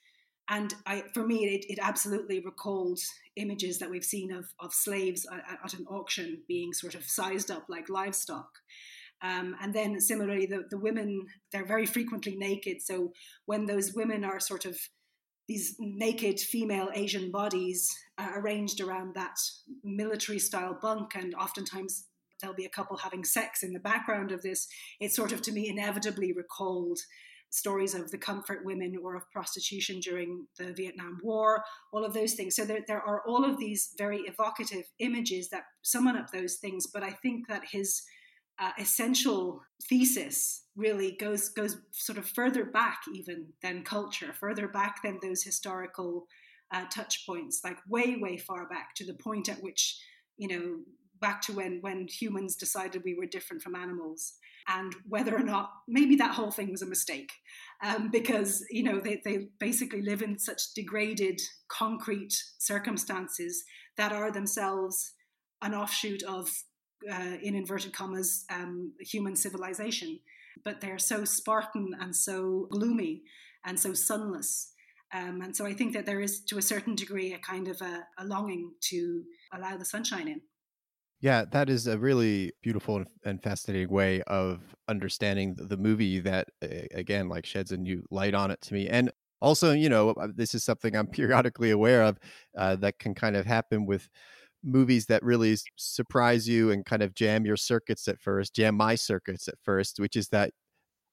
Speaker 2: And I, for me, it, it absolutely recalled images that we've seen of, of slaves at, at an auction being sort of sized up like livestock. Um, and then similarly, the, the women, they're very frequently naked. So when those women are sort of these naked female Asian bodies uh, arranged around that military style bunk, and oftentimes there'll be a couple having sex in the background of this. It sort of, to me, inevitably recalled stories of the comfort women or of prostitution during the Vietnam War, all of those things. So there, there are all of these very evocative images that summon up those things, but I think that his uh, essential thesis really goes goes sort of further back even than culture, further back than those historical uh, touch points, like way way far back to the point at which you know back to when when humans decided we were different from animals and whether or not maybe that whole thing was a mistake um, because you know they, they basically live in such degraded concrete circumstances that are themselves an offshoot of uh, in inverted commas um, human civilization. But they're so spartan and so gloomy and so sunless. Um, and so i think that there is to a certain degree a kind of a, a longing to allow the sunshine in.
Speaker 1: Yeah, that is a really beautiful and fascinating way of understanding the movie that, again, like sheds a new light on it to me. And also, you know, uh, this is something I'm <laughs> periodically aware of uh, that can kind of happen with movies that really surprise you and kind of jam your circuits at first, jam my circuits at first, which is that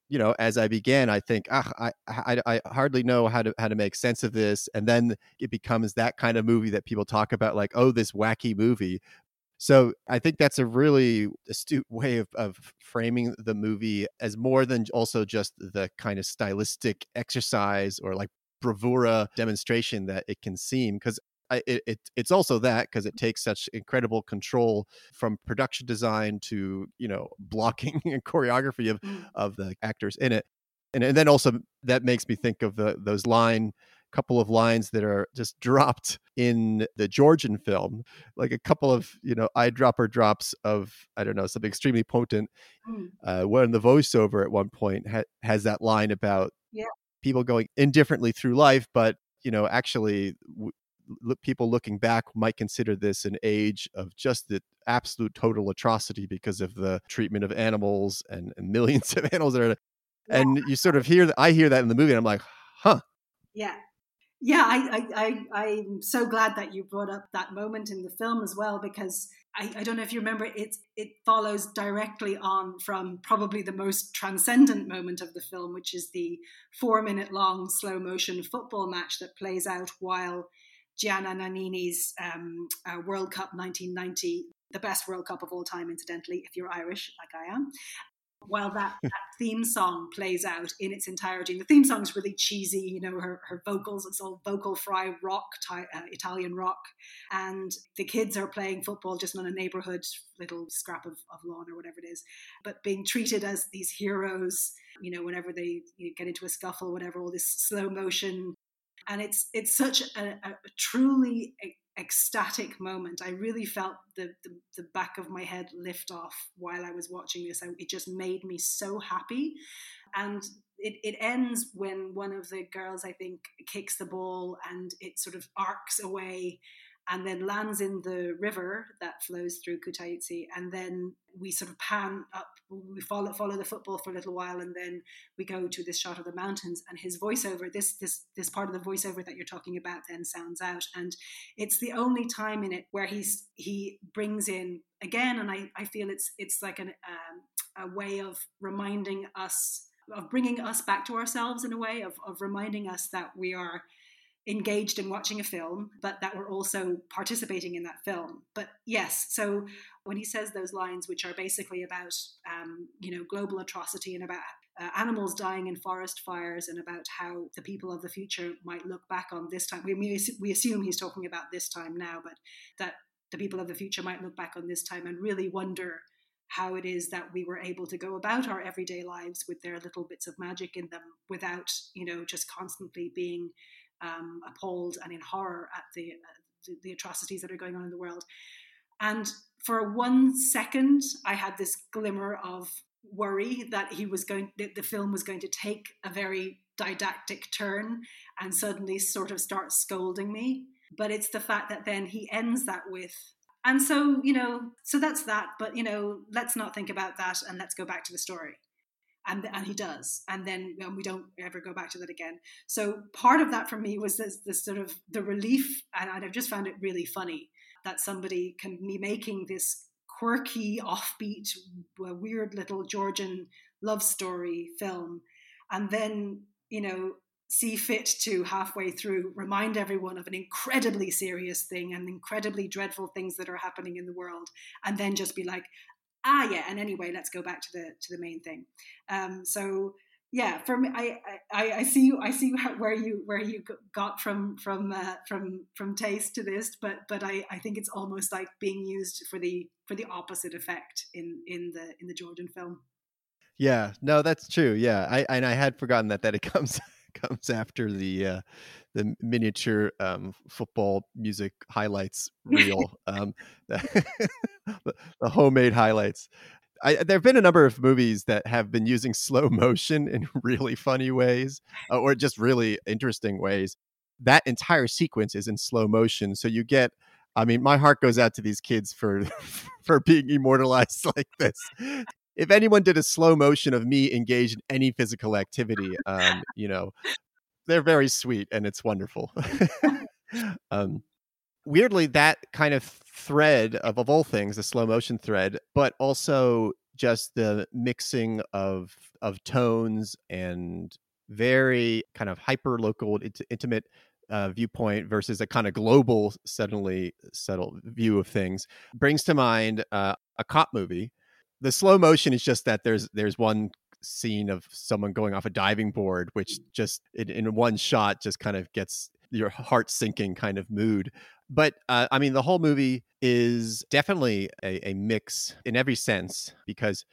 Speaker 1: you know, as I began, I think, ah, I, I, I hardly know how to how to make sense of this, and then it becomes that kind of movie that people talk about, like, oh, this wacky movie. So I think that's a really astute way of, of framing the movie as more than also just the kind of stylistic exercise or like bravura demonstration that it can seem. Because it, it, it's also that because it takes such incredible control from production design to you know <laughs> blocking and choreography of mm. of the actors in it and, and then also that makes me think of the those line couple of lines that are just dropped in the Georgian film, like a couple of you know eyedropper drops of I don't know something extremely potent. Mm. Uh, when the voiceover at one point ha- has that line about
Speaker 2: yeah.
Speaker 1: people going indifferently through life, but you know actually w- people looking back might consider this an age of just the absolute total atrocity because of the treatment of animals and, and <laughs> millions of animals that are. Yeah. And you sort of hear that. I hear that in the movie, and I'm like, huh.
Speaker 2: Yeah, yeah, I, I, I, am so glad that you brought up that moment in the film as well, because I, I don't know if you remember, it, it follows directly on from probably the most transcendent moment of the film, which is the four minute long slow motion football match that plays out while Gianna Nannini's um, uh, World Cup 1990 the best World Cup of all time, incidentally, if you're Irish, like I am while that, <laughs> that theme song plays out in its entirety. And the theme song is really cheesy, you know, her, her vocals, it's all vocal fry rock, uh, Italian rock. And the kids are playing football just on a neighborhood little scrap of, of lawn or whatever it is, but being treated as these heroes, you know, whenever they you know, get into a scuffle, whatever, all this slow motion. And it's it's such a, a truly ecstatic moment. I really felt the, the, the back of my head lift off while I was watching this. I, it just made me so happy. And it, it ends when one of the girls, I think, kicks the ball and it sort of arcs away and then lands in the river that flows through Kutaisi. And then we sort of pan up, we follow, follow the football for a little while, and then we go to this shot of the mountains. And his voiceover, this this this part of the voiceover that you're talking about, then sounds out, and it's the only time in it where he's he brings in again, and I I feel it's it's like an um, a way of reminding us of bringing us back to ourselves in a way of of reminding us that we are engaged in watching a film, but that we're also participating in that film. But yes, so when he says those lines, which are basically about, um, you know, global atrocity and about uh, animals dying in forest fires and about how the people of the future might look back on this time. We, we assume he's talking about this time now, but that the people of the future might look back on this time and really wonder how it is that we were able to go about our everyday lives with their little bits of magic in them without, you know, just constantly being um, appalled and in horror at the, uh, the atrocities that are going on in the world. And for one second, I had this glimmer of worry that he was going, that the film was going to take a very didactic turn and suddenly sort of start scolding me. But it's the fact that then he ends that with, and so, you know, so that's that. But, you know, let's not think about that and let's go back to the story and and he does. And then and we don't ever go back to that again. So part of that for me was this, this sort of the relief and i've just found it really funny that somebody can be making this quirky offbeat weird little georgian love story film and then you know see fit to halfway through remind everyone of an incredibly serious thing and incredibly dreadful things that are happening in the world and then just be like ah yeah and anyway let's go back to the to the main thing. Um, so yeah for me i i, I see you i see <laughs> where you where you got from from uh, from from taste to this but but i i think it's almost like being used for the for the opposite effect in in the in the Georgian film.
Speaker 1: Yeah no that's true yeah i and i had forgotten that that it <laughs> comes comes after the uh the miniature um, football music highlights <laughs> reel, um, the, homemade highlights. I, there have been a number of movies that have been using <laughs> slow motion in really funny ways uh, or just really interesting ways. That entire sequence is in slow motion. So you get, I mean, my heart goes out to these kids for <laughs> for being immortalized <laughs> like this. If anyone did a slow motion of me engaged in any physical activity, um, you know, they're very sweet and it's wonderful. um, weirdly that kind of thread of, of all things the slow motion thread but also just the mixing of of tones and very kind of hyper local int- intimate uh, viewpoint versus a kind of global suddenly settled view of things brings to mind uh, a cop movie. The slow motion is just that there's there's one scene of someone going off a diving board which just in, in one shot just kind of gets your heart sinking kind of mood but uh, I mean, the whole movie is definitely a, a mix in every sense because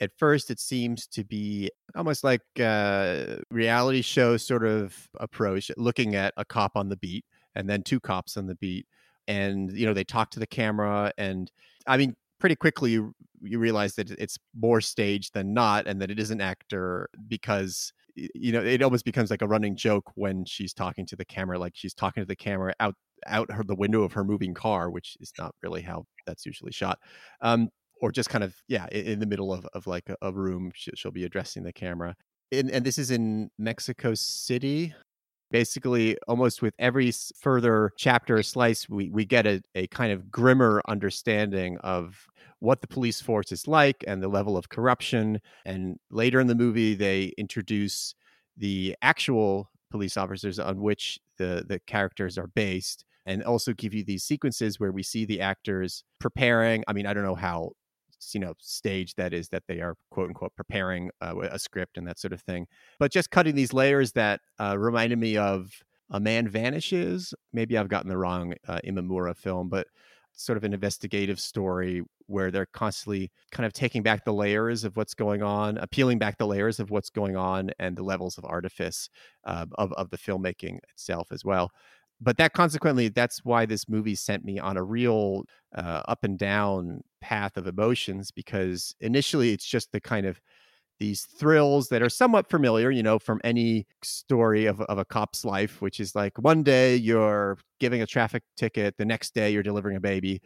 Speaker 1: at first it seems to be almost like a reality show sort of approach, looking at a cop on the beat and then two cops on the beat. And, you know, they talk to the camera. And I mean, pretty quickly you, you realize that it's more staged than not and that it is an actor because you know it almost becomes like a running joke when she's talking to the camera like she's talking to the camera out out her the window of her moving car, which is not really how that's usually shot. Um, or just kind of yeah, in, in the middle of, of like a, a room, she, will be addressing the camera. In, and this is in Mexico City. Basically, almost with every further chapter slice, we, we get a, a kind of grimmer understanding of what the police force is like and the level of corruption. And later in the movie, they introduce the actual police officers on which the the characters are based and also give you these sequences where we see the actors preparing. I mean, I don't know how you know stage that is that they are quote unquote preparing uh, a script and that sort of thing. But just cutting these layers that uh, reminded me of a man vanishes. Maybe i've gotten the wrong uh, imamura film but sort of an investigative story where they're constantly kind of taking back the layers of what's going on, appealing back the layers of what's going on, and the levels of artifice uh, of of the filmmaking itself as well. But that consequently that's why this movie sent me on a real uh, up and down path of emotions because initially it's just the kind of these thrills that are somewhat familiar you know from any story of, of a cop's life which is like one day you're giving a traffic ticket the next day you're delivering a baby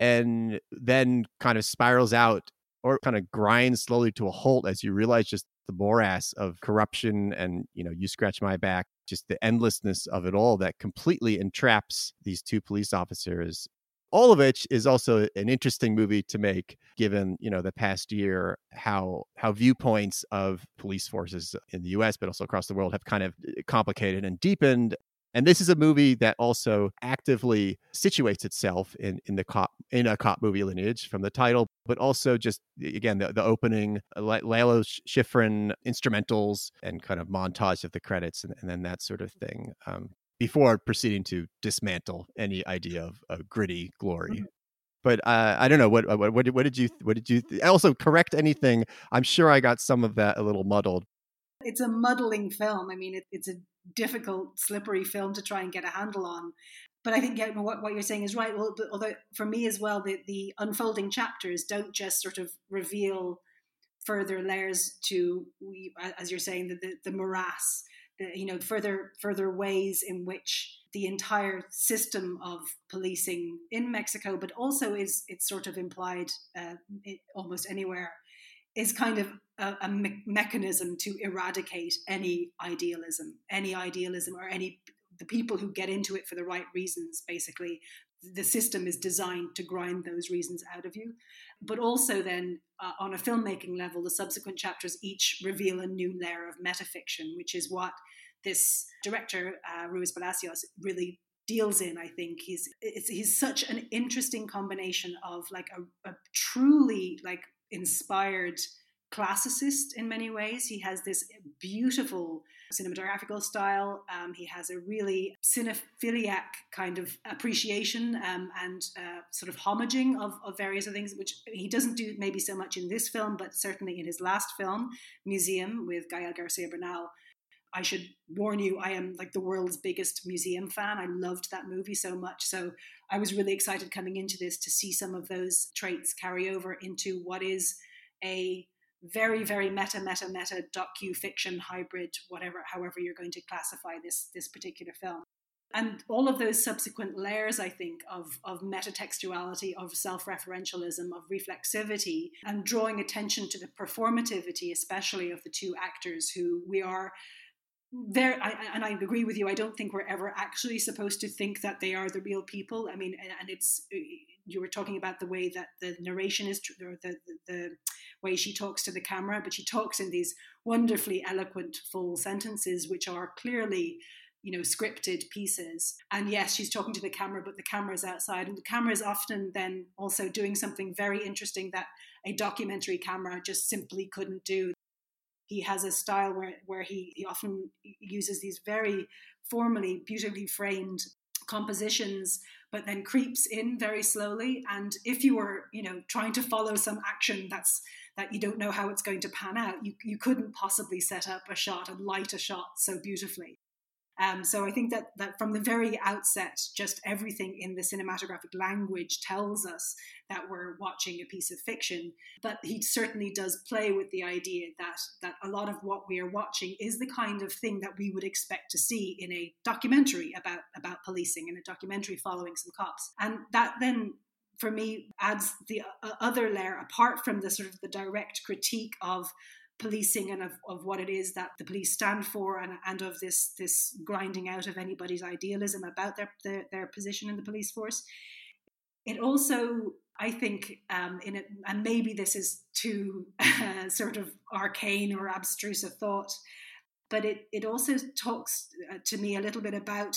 Speaker 1: and then kind of spirals out or kind of grinds slowly to a halt as you realize just the morass of corruption and you know you scratch my back just the endlessness of it all that completely entraps these two police officers all of which is also an interesting movie to make given you know the past year how how viewpoints of police forces in the US but also across the world have kind of eh, complicated and deepened and this is a movie that also actively situates itself in, in the cop in a cop movie lineage from the title, but also just again the, the opening Lalo Schifrin instrumentals and kind of montage of the credits and, and then that sort of thing. Um, before proceeding to dismantle any idea of, of gritty glory. Mm-hmm but uh, I don't know what, what what what did you what did you th- also correct anything? I'm sure I got some of that a little muddled.
Speaker 2: It's a muddling film. I mean, it, it's a difficult, slippery film to try and get a handle on. But I think yeah, what, what you're saying is right. Well, although for me as well, the, the unfolding chapters don't just sort of reveal further layers to, as you're saying, the, the, the morass, you know, further further ways in which the entire system of policing in Mexico, but also is it's sort of implied uh, almost anywhere is kind of a, a me- mechanism to eradicate any idealism, any idealism or any the people who get into it for the right reasons. Basically, the system is designed to grind those reasons out of you. But also, then uh, on a filmmaking level, the subsequent chapters each reveal a new layer of metafiction, which is what this director uh, Ruiz Palacios really deals in. I think he's he's such an interesting combination of like a, a truly like inspired classicist in many ways. He has this beautiful cinematographical style. Um, he has a really cinephiliac kind of appreciation um, and uh, sort of homaging of, of various other things, which he doesn't do maybe so much in this film, but certainly in his last film, Museum, with Gael Garcia Bernal. I should warn you, I am like the world's biggest museum fan. I loved that movie so much. So I was really excited coming into this to see some of those traits carry over into what is a very very meta meta meta docu fiction hybrid whatever however you're going to classify this this particular film. And all of those subsequent layers i think of of metatextuality of self-referentialism of reflexivity and drawing attention to the performativity especially of the two actors who we are there I, and i agree with you. I don't think we're ever actually supposed to think that they are the real people. I mean and, and it's uh, you were talking about the way that the narration is or the, the, the way she talks to the camera but she talks in these wonderfully eloquent full sentences which are clearly you know scripted pieces. And yes she's talking to the camera but the camera is outside and the camera is often then also doing something very interesting that a documentary camera just simply couldn't do he has a style where, where he, he often uses these very formally beautifully framed compositions but then creeps in very slowly. And if you were you know trying to follow some action that's that you don't know how it's going to pan out you, you couldn't possibly set up a shot and light a shot so beautifully um, so I think that that from the very outset, just everything in the cinematographic language tells us that we're watching a piece of fiction. But he certainly does play with the idea that that a lot of what we are watching is the kind of thing that we would expect to see in a documentary about about policing, in a documentary following some cops, and that then for me adds the uh, other layer apart from the sort of the direct critique of policing and of, of what it is that the police stand for and, and of this this grinding out of anybody's idealism about their, their, their position in the police force. It also, I think, um, in and maybe this is too uh, <laughs> sort of arcane or abstruse a thought, but it, it also talks uh, to me a little bit about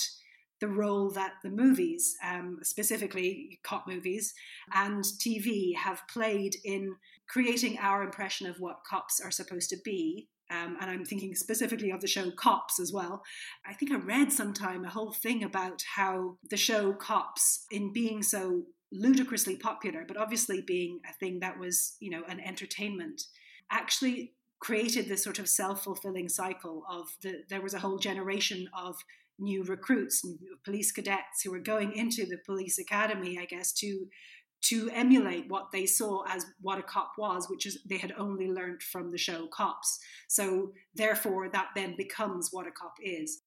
Speaker 2: the role that the movies, um, specifically cop movies and TV, have played in creating our impression of what cops are supposed to be. Um, and I'm thinking specifically of the show Cops as well. I think I read sometime a whole thing about how the show Cops, in being so ludicrously popular, but obviously being a thing that was, you know, an entertainment, actually created this sort of self-fulfilling cycle of the, there was a whole generation of new recruits and police cadets who were going into the police academy, I guess, to to emulate what they saw as what a cop was, which is they had only learned from the show Cops. So therefore, that then becomes what a cop is.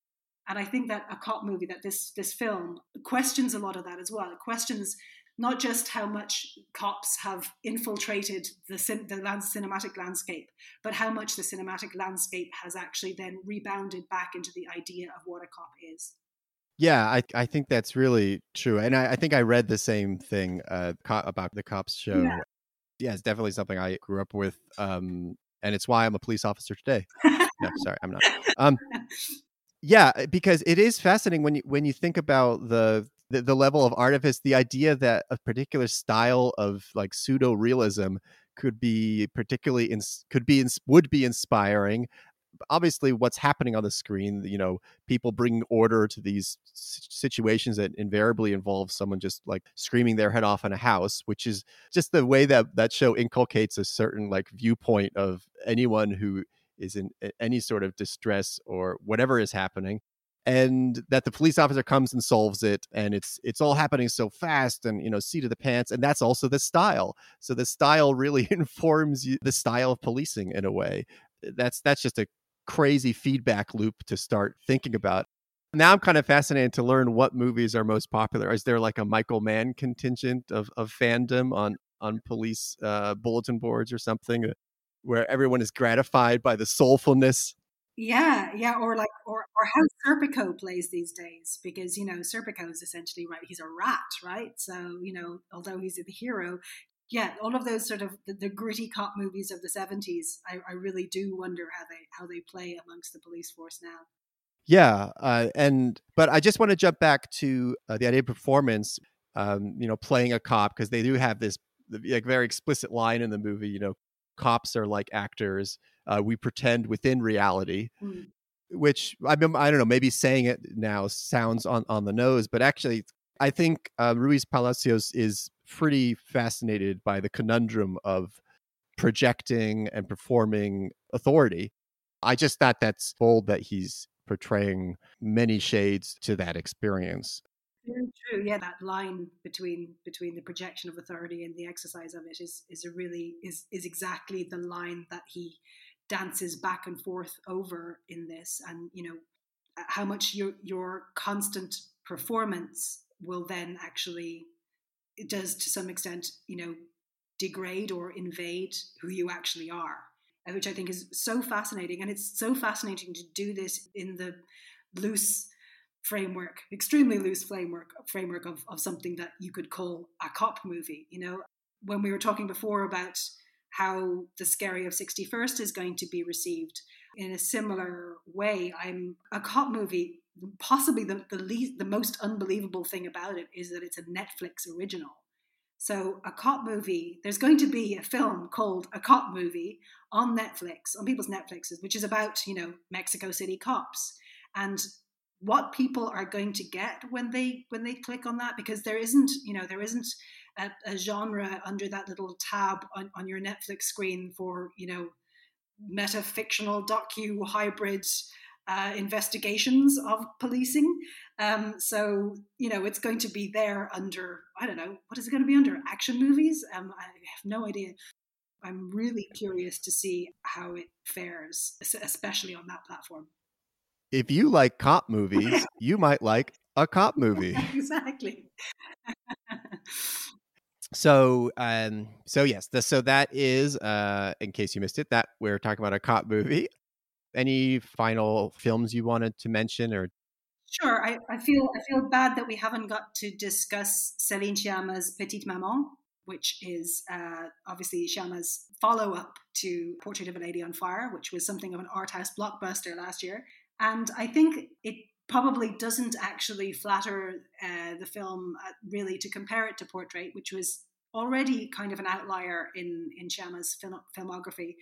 Speaker 2: And I think that a cop movie, that this this film questions a lot of that as well. It questions not just how much cops have infiltrated the, the cinematic landscape, but how much the cinematic landscape has actually then rebounded back into the idea of what a cop is.
Speaker 1: Yeah, I I think that's really true, and I, I think I read the same thing uh, co- about the cops show. Yeah. yeah. it's definitely something I grew up with, um, and it's why I'm a police officer today. no, sorry, I'm not. Um, yeah, because it is fascinating when you when you think about the, the the level of artifice, the idea that a particular style of like pseudo realism could be particularly in, could be in, would be inspiring obviously what's happening on the screen you know people bring order to these situations that invariably involve someone just like screaming their head off in a house which is just the way that that show inculcates a certain like viewpoint of anyone who is in any sort of distress or whatever is happening and that the police officer comes and solves it and it's it's all happening so fast and you know seat of the pants and that's also the style. So the style really <laughs> informs you the style of policing in a way. That's that's just a crazy feedback loop to start thinking about. Now I'm kind of fascinated to learn what movies are most popular. Is there like a Michael Mann contingent of, of fandom on on police uh, bulletin boards or something uh, where everyone is gratified by the soulfulness
Speaker 2: yeah, yeah, or like, or or how Serpico plays these days, because you know Serpico is essentially right. He's a rat, right? So you know, although he's the hero, yeah, all of those sort of the, the gritty cop movies of the seventies, I, I, really do wonder how they how they play amongst the police force now.
Speaker 1: Yeah, uh, and but I just want to jump back to uh, the idea of performance. Um, you know, playing a cop because they do have this like very explicit line in the movie. You know, cops are like actors. Uh, we pretend within reality, mm. which I mean, I don't know. Maybe saying it now sounds on on the nose, but actually, I think uh, Ruiz Palacios is pretty fascinated by the conundrum of projecting and performing authority. I just thought that's bold that he's portraying many shades to that experience.
Speaker 2: Very true. Yeah, that line between between the projection of authority and the exercise of it is is a really is is exactly the line that he dances back and forth over in this, and you know how much your your constant performance will then actually it does to some extent you know degrade or invade who you actually are uh, which I think is so fascinating. And it's so fascinating to do this in the loose framework, extremely loose framework framework of, of something that you could call a cop movie. You know, when we were talking before about how the scary of 61st is going to be received in a similar way, I'm a cop movie. Possibly the the least, the most unbelievable thing about it is that it's a Netflix original. So, a cop movie, there's going to be a film called A Cop Movie on Netflix, on people's Netflixes, which is about, you know, Mexico City cops. And what people are going to get when they when they click on that because there isn't you know there isn't a, a genre under that little tab on, on your netflix screen for you know metafictional docu hybrid uh, investigations of policing. Um, so you know it's going to be there under I don't know what is it going to be under action movies. Um, I have no idea. I'm really curious to see how it fares, especially on that platform.
Speaker 1: If you like cop movies, <laughs> you might like a cop movie. <laughs>
Speaker 2: exactly. <laughs>
Speaker 1: so um so yes the, so that is uh in case you missed it that we're talking about a cop movie any final films you wanted to mention or
Speaker 2: Sure. I, I feel I feel bad that we haven't got to discuss Céline Sciamma's Petite Maman, which is uh, obviously Sciamma's follow up to Portrait of a Lady on Fire, which was something of an art house blockbuster last year. And I think it probably doesn't actually flatter uh, the film uh, really to compare it to Portrait, which was already kind of an outlier in in Sciamma's film, filmography.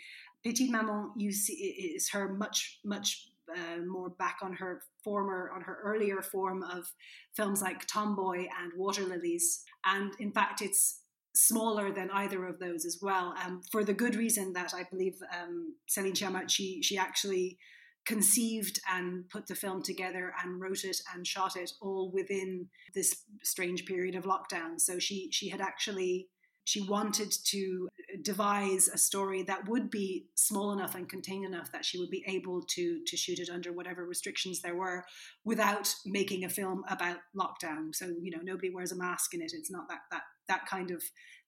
Speaker 2: Petite Maman, you see, is her much much uh, more back on her former on her earlier form of films like Tomboy and Water Lilies, and in fact, it's smaller than either of those as well. Um, for the good reason that I believe um, Céline Sciamma, she she actually conceived and put the film together and wrote it and shot it all within this strange period of lockdown. So she she had actually she wanted to devise a story that would be small enough and contained enough that she would be able to to shoot it under whatever restrictions there were without making a film about lockdown. So you know nobody wears a mask in it. It's not that that that kind of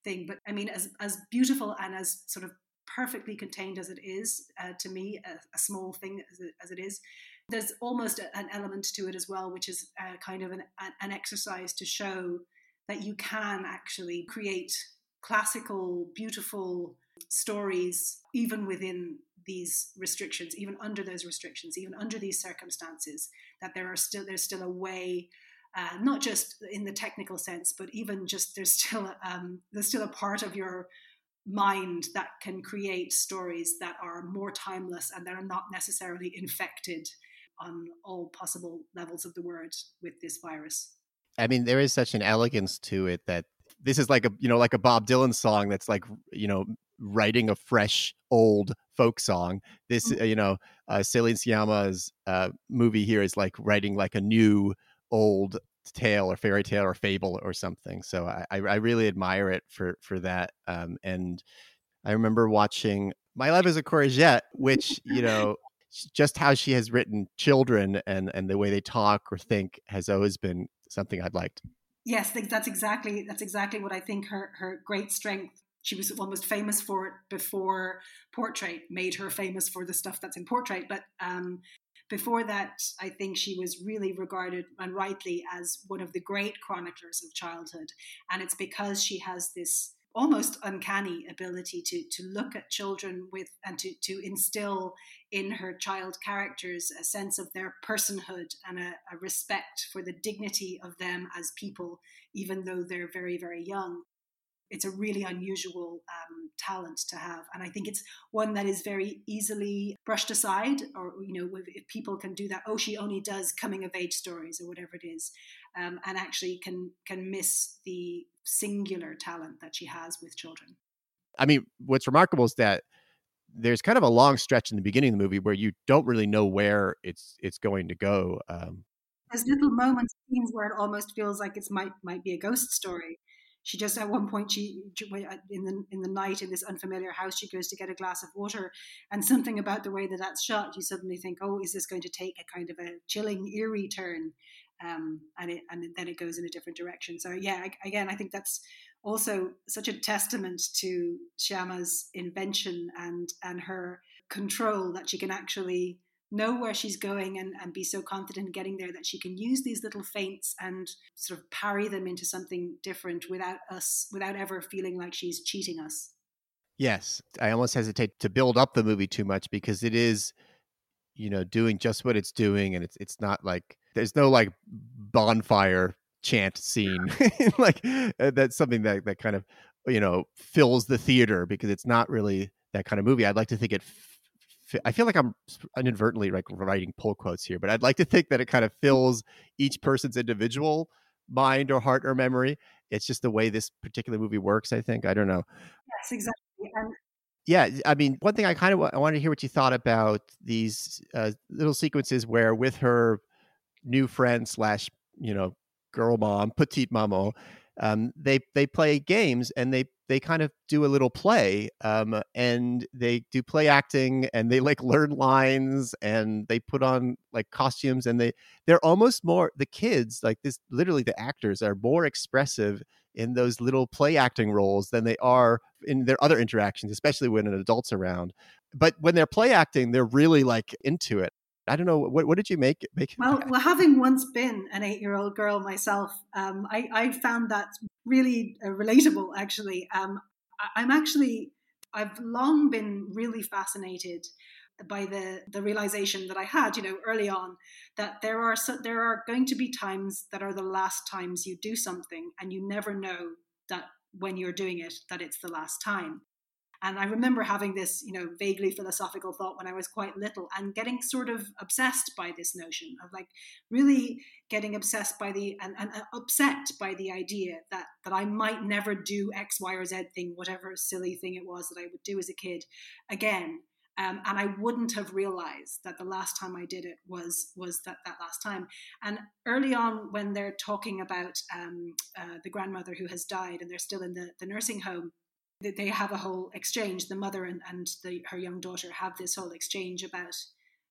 Speaker 2: thing. But i mean as as beautiful and as sort of perfectly contained as it is uh, to me a, a, small thing as it, as it is there's almost a, an element to it as well which is uh, kind of an, an exercise to show that you can actually create classical, beautiful stories, even within these restrictions, even under those restrictions, even under these circumstances, that there are still there's still a way, uh, not just in the technical sense, but even just there's still um, there's still a part of your mind that can create stories that are more timeless and that are not necessarily infected on all possible levels of the word with this virus.
Speaker 1: I mean, there is such an elegance to it that this is like a you know like a Bob Dylan song that's like you know writing a fresh old folk song. This mm-hmm. you know uh, Céline Sciamma's uh, movie here is like writing like a new old tale or fairy tale or fable or something. So I, I really admire it for for that. Um, and I remember watching My Life as a Courgette, which you know just how she has written children and and the way they talk or think has always been something I'd liked.
Speaker 2: Yes, that's exactly that's exactly what I think her her great strength. She was almost famous for it before Portrait made her famous for the stuff that's in Portrait, but um, before that, I think she was really regarded and rightly as one of the great chroniclers of childhood. And it's because she has this almost uncanny ability to to look at children with and to to instill in her child characters a sense of their personhood and a, a respect for the dignity of them as people, even though they're very very young it's a really unusual um, talent to have and i think it's one that is very easily brushed aside or you know if people can do that oh she only does coming of age stories or whatever it is um, and actually can can miss the singular talent that she has with children.
Speaker 1: I mean what's remarkable is that there's kind of a long stretch in the beginning of the movie where you don't really know where it's it's going to go um,
Speaker 2: there's little moments scenes where it almost feels like it's might might be a ghost story she just at one point she uh, in the in the night in this unfamiliar house she goes to get a glass of water and something about the way that that's shot you suddenly think oh is this going to take a kind of a chilling eerie turn? Um, and it and then it goes in a different direction. So yeah again I think that's also such a testament to Sciamma's invention and and her control that she can actually know where she's going and, and be so confident in getting there that she can use these little feints and sort of parry them into something different without us without ever feeling like she's cheating us.
Speaker 1: Yes. I almost hesitate to build up the movie too much because it is you know doing just what it's doing and it's it's not like there's no like bonfire chant scene. <laughs> Like uh, that's something that that kind of you know fills the theater because it's not really that kind of movie. I'd like to think it I feel like I'm inadvertently like writing pull quotes here, but I'd like to think that it kind of fills each person's individual mind or heart or memory. It's just the way this particular movie works. I think I don't know.
Speaker 2: Yes, exactly. And-
Speaker 1: yeah, I mean, one thing I kind of I wanted to hear what you thought about these uh, little sequences where with her new friend slash you know girl mom, petite maman, um, they they play games and they they kind of do a little play um, and they do play acting and they like learn lines and they put on like costumes and they they're almost more the kids like this literally the actors are more expressive in those little play acting roles than they are in their other interactions especially when an adult's around. But when they're play acting they're really like into it I don't know what what did you make make
Speaker 2: well well having once been an eight year old girl myself um, I, I found that really uh, relatable actually. Um, I, I'm actually I've long been really fascinated by the the realization that I had you know early on that there are so, there are going to be times that are the last times you do something and you never know that when you're doing it that it's the last time and I remember having this, you know, vaguely philosophical thought when I was quite little and getting sort of obsessed by this notion of like really getting obsessed by the and, and upset by the idea that that I might never do X, Y, or Z thing, whatever silly thing it was that I would do as a kid again. Um, and I wouldn't have realized that the last time I did it was was that, that last time. And early on, when they're talking about um, uh, the grandmother who has died and they're still in the, the nursing home, they have a whole exchange. The mother and, and the, her young daughter have this whole exchange about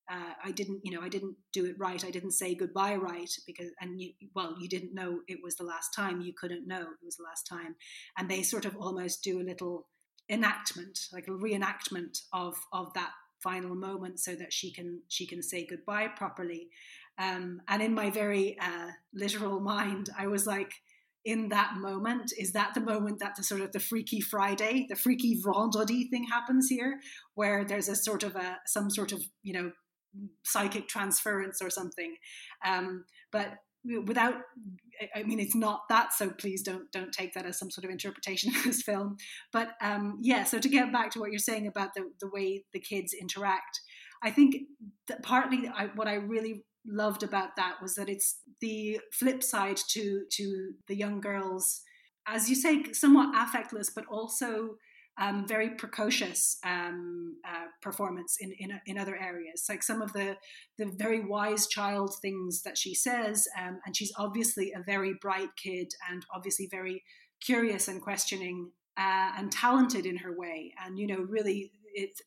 Speaker 2: uh, I didn't, you know, I didn't do it right. I didn't say goodbye right because, and you, well, you didn't know it was the last time. You couldn't know it was the last time, and they sort of almost do a little enactment, like a reenactment of of that final moment, so that she can she can say goodbye properly. Um, and in my very uh, literal mind, I was like, in that moment? Is that the moment that the sort of the freaky friday the freaky vendredi thing happens here where there's a sort of a some sort of you know psychic transference or something? Um, but without i mean it's not that so please don't don't take that as some sort of interpretation <laughs> of this film. But um, yeah so to get back to what you're saying about the, the way the kids interact i think that partly I, what i really loved about that was that it's the flip side to to the young girls, as you say, somewhat affectless, but also um, very precocious um, uh, performance in, in in other areas. Like some of the the very wise child things that she says, um, and she's obviously a very bright kid and obviously very curious and questioning uh, and talented in her way, and you know really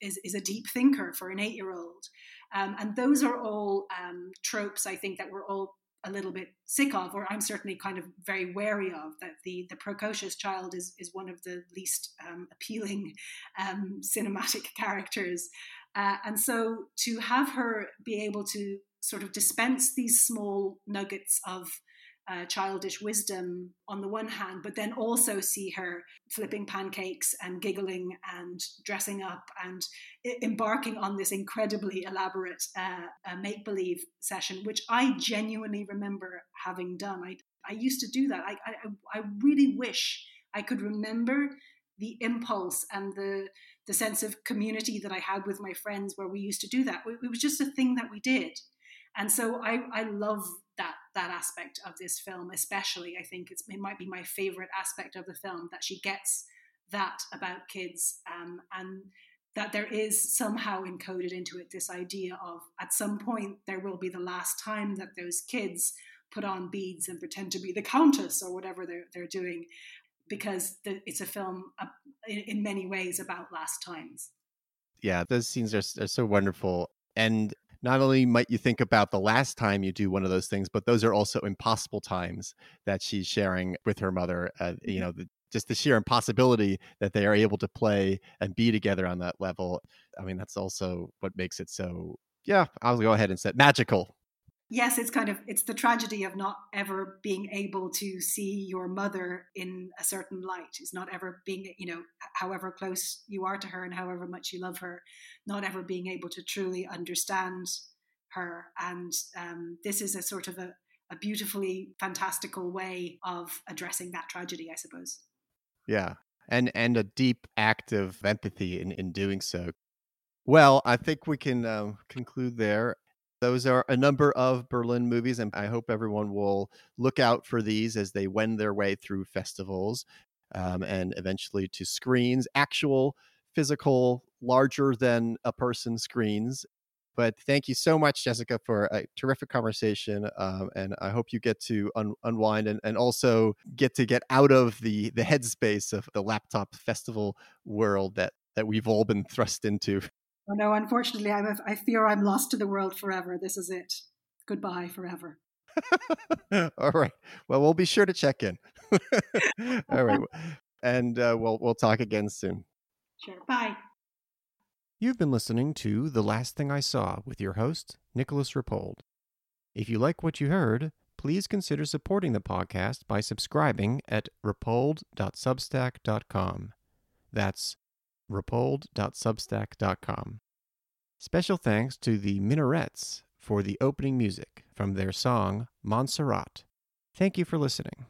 Speaker 2: is, is a deep thinker for an eight year old. Um, and those are all um, tropes I think that we're all a little bit sick of, or I'm certainly kind of very wary of. That the the precocious child is is one of the least um, appealing um, cinematic <laughs> characters, uh, and so to have her be able to sort of dispense these small nuggets of uh, childish wisdom on the one hand, but then also see her flipping pancakes and giggling and dressing up and embarking on this incredibly elaborate uh, uh, make believe session, which I genuinely remember having done. I, I used to do that. I, I, I really wish I could remember the impulse and the the sense of community that I had with my friends where we used to do that. It was just a thing that we did. And so I, I love that aspect of this film, especially. I think it might be my favorite aspect of the film that she gets that about kids um, and that there is somehow encoded into it this idea of at some point there will be the last time that those kids put on beads and pretend to be the countess or whatever they're, they're doing because the, it's a film uh, in, in, many ways about last times
Speaker 1: yeah those scenes are, are so wonderful and not only might you think about the last time you do one of those things, but those are also impossible times that she's sharing with her mother. Uh, you know, the, just the sheer impossibility that they are able to play and be together on that level. I mean, that's also what makes it so. Yeah, I'll go ahead and say magical
Speaker 2: yes it's kind of it's the tragedy of not ever being able to see your mother in a certain light. Is not ever being you know however close you are to her and however much you love her not ever being able to truly understand her. And um, this is a sort of a, a beautifully fantastical way of addressing that tragedy i suppose.
Speaker 1: Yeah and and a deep act of empathy in in doing so. Well, I think we can um, conclude there. Those are a number of Berlin movies, and I hope everyone will look out for these as they wend their way through festivals um, and eventually to screens, actual physical, larger than a person screens. But thank you so much, Jessica, for a terrific conversation. Um, and I hope you get to un- unwind and, and also get to get out of the, the headspace of the laptop festival world that, that we've all been thrust into.
Speaker 2: Oh no, unfortunately, I'm a, I fear I'm lost to the world forever. This is it. Goodbye forever. <laughs>
Speaker 1: All right. Well, we'll be sure to check in. <laughs> All right. And uh, we'll we'll talk again soon.
Speaker 2: Sure. Bye.
Speaker 1: You've been listening to The Last Thing I Saw with your host, Nicolas Rapold. If you like what you heard, please consider supporting the podcast by subscribing at rapold.substack.com. That's rapold.substack.com. Special thanks to the Minarets for the opening music from their song Montserrat. Thank you for listening.